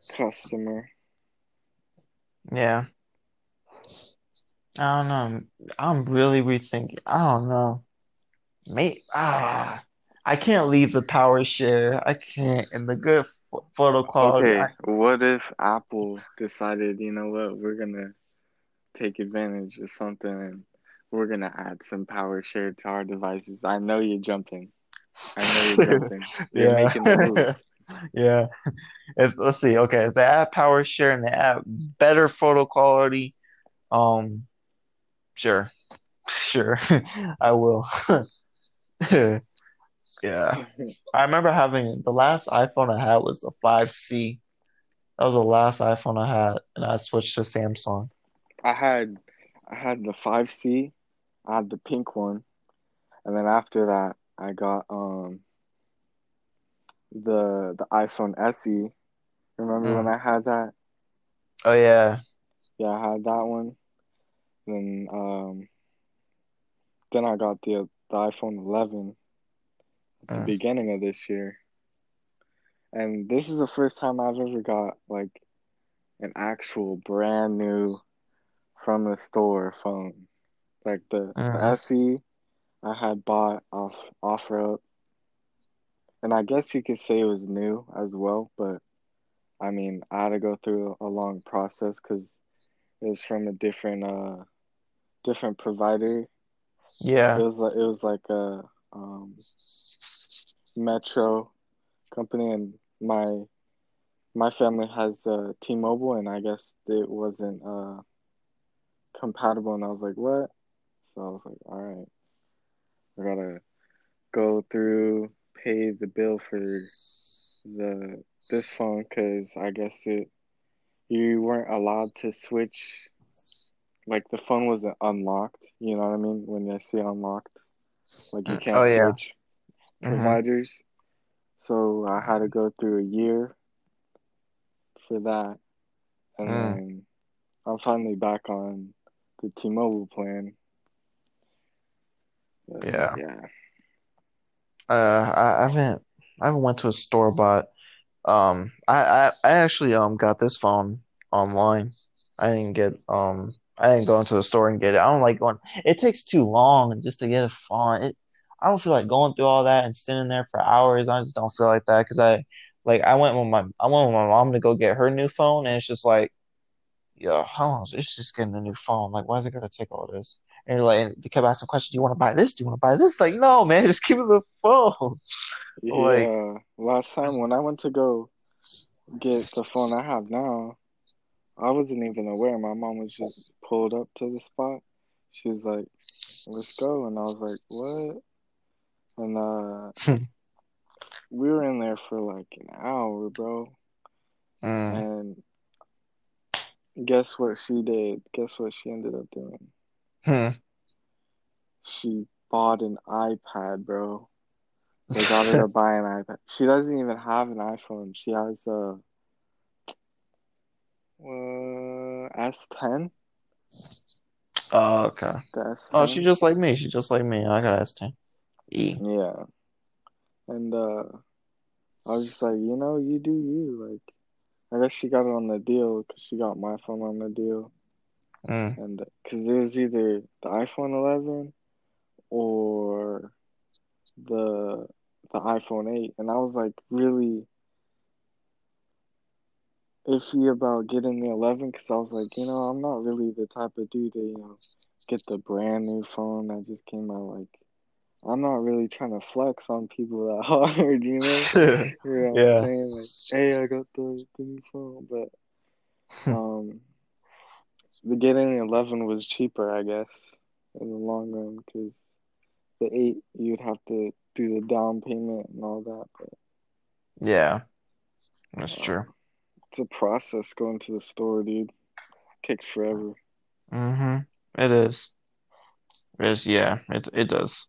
the customer. Yeah. I don't know. I'm really rethinking. I don't know. May ah, I can't leave the power share. I can't. And the good photo quality. Okay, I, what if Apple decided, you know what, we're gonna take advantage of something and we're gonna add some power share to our devices? I know you're jumping. I know you're jumping. You're yeah. making the move. Yeah. If, let's see. Okay, if they add power share and they add better photo quality, um, sure, sure, I will. Yeah. I remember having the last iPhone I had was the 5C. That was the last iPhone I had, and I switched to Samsung. I had I had the 5C, I had the pink one, and then after that I got um the the iPhone SE. Remember when Mm. I had that? Oh yeah. Yeah, I had that one. Then um then I got the the iPhone 11 at the Mm. beginning of this year. And this is the first time I've ever got like an actual brand new from the store phone. Like the, the Mm. SE I had bought off OfferUp. And I guess you could say it was new as well, but I mean, I had to go through a long process because it was from a different uh different provider. Yeah, it was like it was like a um Metro company and my my family has uh T-Mobile and I guess it wasn't uh compatible and I was like, what? So I was like, all right, I gotta go through, pay the bill for the this phone because I guess it you weren't allowed to switch. Like the phone wasn't unlocked. You know what I mean? When I say unlocked, like you Mm. Oh can't yeah. switch hmm providers. So I had to go through a year for that, and Mm. then I'm finally back on the T-Mobile plan. yeah. yeah. Uh, I, I haven't I haven't went to a store, bought um, I, I I actually um got this phone online. I didn't get um I didn't go into the store and get it. I don't like going. It takes too long just to get a phone. It I don't feel like going through all that and sitting there for hours. I just don't feel like that because I like I went with my I went with my mom to go get her new phone, and it's just like, yo, how long? is- It's just getting a new phone. Like, why is it gonna take all this? And like, and they kept asking questions. Do you want to buy this? Do you want to buy this? Like, no, man, just give me the phone. Like, Yeah. Last time when I went to go get the phone I have now, I wasn't even aware. My mom was just pulled up to the spot. She was like, "Let's go," and I was like, "What?" And uh, we were in there for like an hour, bro. mm, And guess what she did? Guess what she ended up doing? hmm. She bought an iPad, bro. They got her to buy an iPad. She doesn't even have an iPhone. She has a uh, S10. Oh, okay. The S10. Oh, she just like me. She just like me. I got S10. E. Yeah. And uh, I was just like, you know, you do you. Like, I guess she got it on the deal because she got my phone on the deal. Mm. And because it was either the iPhone 11 or the the iPhone 8. And I was like really iffy about getting the 11 because I was like, you know, I'm not really the type of dude to, you know, get the brand new phone that just came out. Like, I'm not really trying to flex on people that hard, you know? You know what I'm Yeah. saying? Like, hey, I got the, the new phone. But um, the getting the 11 was cheaper, I guess, in the long run because the 8, you'd have to do the down payment and all that. But Yeah. That's uh, true. It's a process going to the store, dude. takes forever. Mm-hmm. It is. It is, yeah, it it does.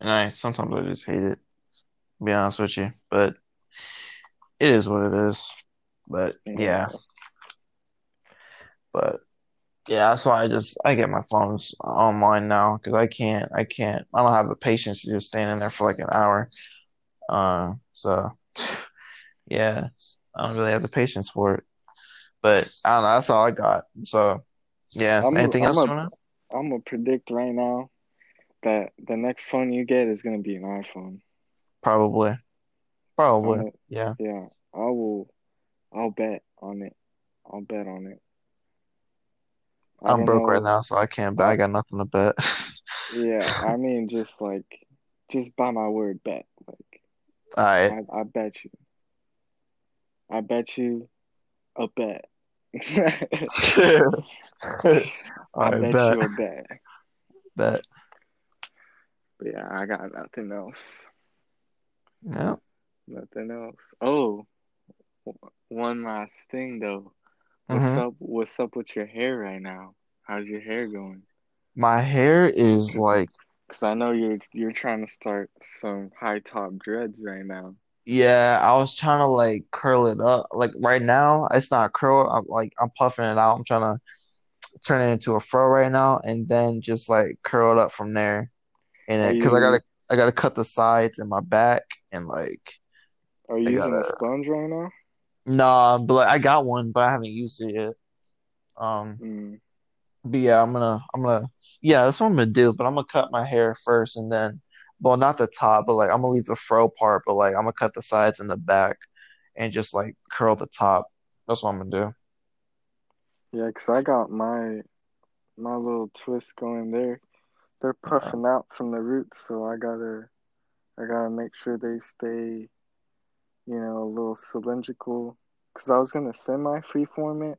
And I sometimes I just hate it, to be honest with you. But it is what it is. But yeah, but yeah, that's why I just I get my phones online now because I can't I can't I don't have the patience to just stand in there for like an hour. Uh, so yeah, I don't really have the patience for it. But I don't know, that's all I got. So yeah, I'm anything else I'm gonna predict right now that the next phone you get is gonna be an iPhone. Probably. Probably. gonna, Yeah. yeah, I will. I'll bet on it. I'll bet on it. I I'm don't broke right now, so I can't bet. I, I got nothing to bet. yeah, I mean, just like, just by my word, bet. Like, All right. I, I bet you. I bet you a bet. All I bet bet. you a bet. Bet. But yeah, I got nothing else. No. Nothing else. Oh, one last thing though. What's hmm up? What's up with your hair right now? How's your hair going? My hair is like. Cause, I know you're you're trying to start some high top dreads right now. Yeah, I was trying to like curl it up. Like right now, it's not curl. I'm like I'm puffing it out. I'm trying to turn it into a fro right now, and then just like curl it up from there. And it, cause I gotta I gotta cut the sides and my back, and like are you I using a gotta. sponge right now? Nah, but like I got one, but I haven't used it yet. Um. Mm. But yeah, I'm gonna I'm gonna yeah, that's what I'm gonna do. But I'm gonna cut my hair first and then well not the top, but like I'm gonna leave the fro part, but like I'm gonna cut the sides and the back and just like curl the top. That's what I'm gonna do. Yeah, cause I got my my little twist going there. They're puffing out from the roots, so I gotta I gotta make sure they stay, you know, a little cylindrical. Cause I was gonna semi freeform it,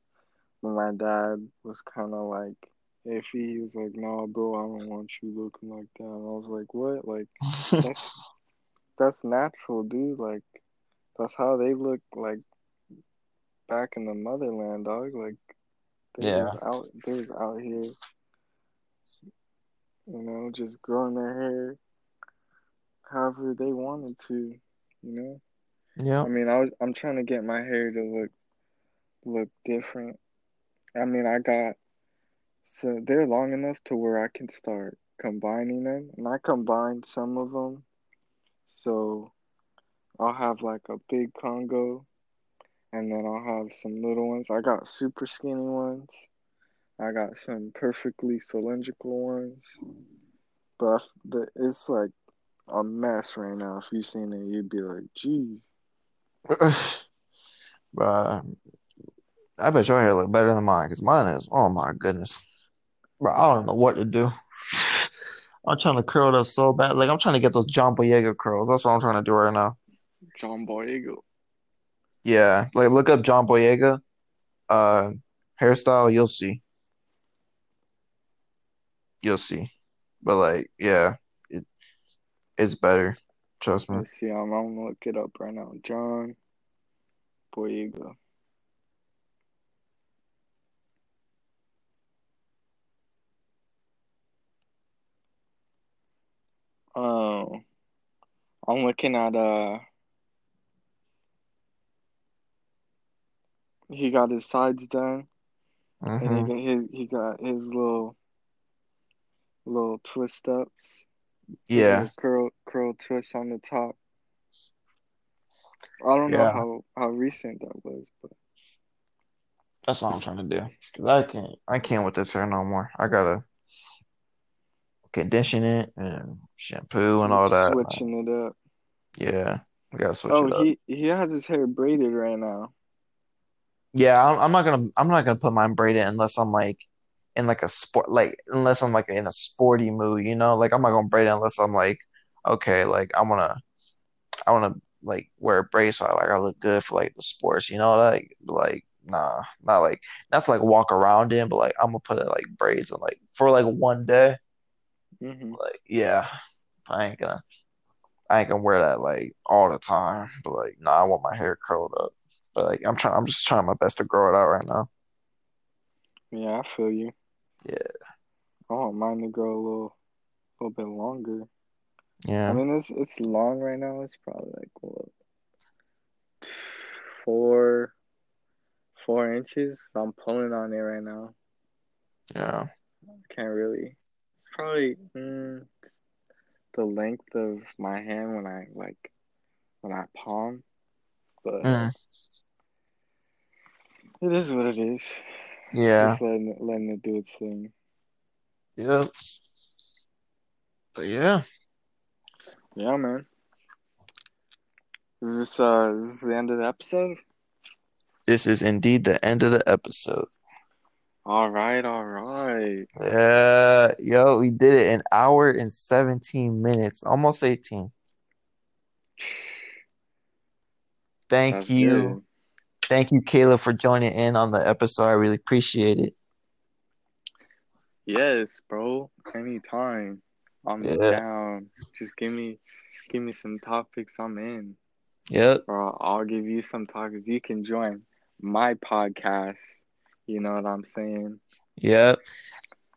but my dad was kind of like iffy. He was like, "No, bro, I don't want you looking like that." And I was like, "What? Like that's that's natural, dude. Like that's how they look like back in the motherland, dog. Like they Yeah. was out they was out here, you know, just growing their hair however they wanted to, you know. Yeah. I mean, I was I'm trying to get my hair to look look different. I mean, I got so they're long enough to where I can start combining them, and I combine some of them. So I'll have like a big Congo, and then I'll have some little ones. I got super skinny ones. I got some perfectly cylindrical ones. But it's like a mess right now. If you seen it, you'd be like, "Geez." Bruh, I bet your hair look better than mine because mine is. Oh my goodness, bro. I don't know what to do. I'm trying to curl it up so bad. Like I'm trying to get those John Boyega curls. That's what I'm trying to do right now. John Boyega. Yeah, like look up John Boyega, uh, hairstyle. You'll see. You'll see. But like, yeah, it it's better. Trust me. Let's see. I'm, I'm gonna look it up right now. John Boyega. Oh, I'm looking at uh. He got his sides done, and he hmm got his he got his little little twist ups, Yeah, curl curl twist on the top. I don't know how how recent that was, but That's what I'm trying to do. 'Cause I can't, I can't with this hair no more. I gotta condition it and shampoo and all that. switching it up. Yeah, I gotta switch Oh, it up. he he has his hair braided right now. Yeah, I'm, I'm not gonna, I'm not gonna put mine braided unless I'm like in like a sport, like unless I'm like in a sporty mood, you know? Like I'm not gonna braid it unless I'm like, okay, like I wanna, I wanna like wear a braid so I like I look good for like the sports, you know? Like, like nah, not like not to like walk around in, but like I'm gonna put it like braids and like for like one day. Hmm Like, yeah, I ain't gonna I ain't gonna wear that like all the time. But like, nah, I want my hair curled up. But like I'm trying I'm just trying my best to grow it out right now. Yeah, I feel you. Yeah. I want mine to grow a little little bit longer. Yeah. I mean, it's it's long right now. It's probably like what four four inches. I'm pulling on it right now. Yeah. Can't really. It's probably mm, it's the length of my hand when I like when I palm, but Mm. it is what it is. Yeah. Just letting it, letting it do its thing. Yep. But yeah. Yeah, man. Is this uh is this the end of the episode? This is indeed the end of the episode. All right, all right. Yeah. Yo, we did it an hour and 17 minutes, almost 18. Thank That's you. good. Thank you, Caleb, for joining in on the episode. I really appreciate it. Yes, bro. Anytime. I'm Yeah. down. Just give me give me some topics. I'm in. Yep. I'll, I'll give you some topics. You can join my podcast. You know what I'm saying? Yep.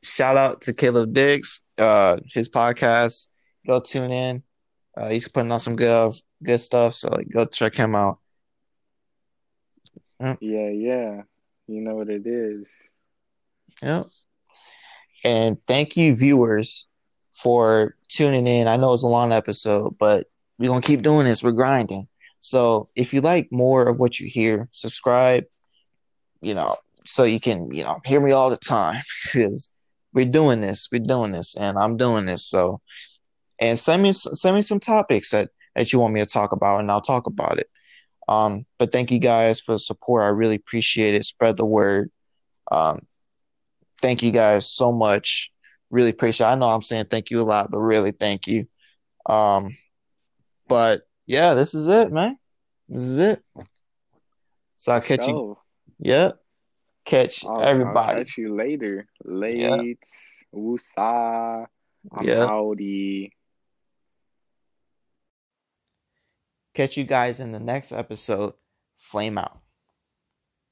Shout out to Caleb Diggs, uh, his podcast. Go tune in. Uh, he's putting on some good good stuff, so like, go check him out. Yeah, yeah. You know what it is. Yep. And thank you, viewers, for tuning in. I know it's a long episode, but we're gonna keep doing this. We're grinding. So if you like more of what you hear, subscribe. You know, so you can you know hear me all the time because we're doing this. We're doing this, and I'm doing this. So, and send me send me some topics that that you want me to talk about, and I'll talk about it. Um, but thank you guys for the support. I really appreciate it. Spread the word. Um, thank you guys so much. Really appreciate it. I know I'm saying thank you a lot, but really thank you. Um, but yeah, this is it, man. This is it. So I'll catch you. Yep. Yeah. Catch I'll, I'll everybody. catch you later. Yeah. Late. Woosah. I'm Yeah. howdy. Catch you guys in the next episode. Flame out.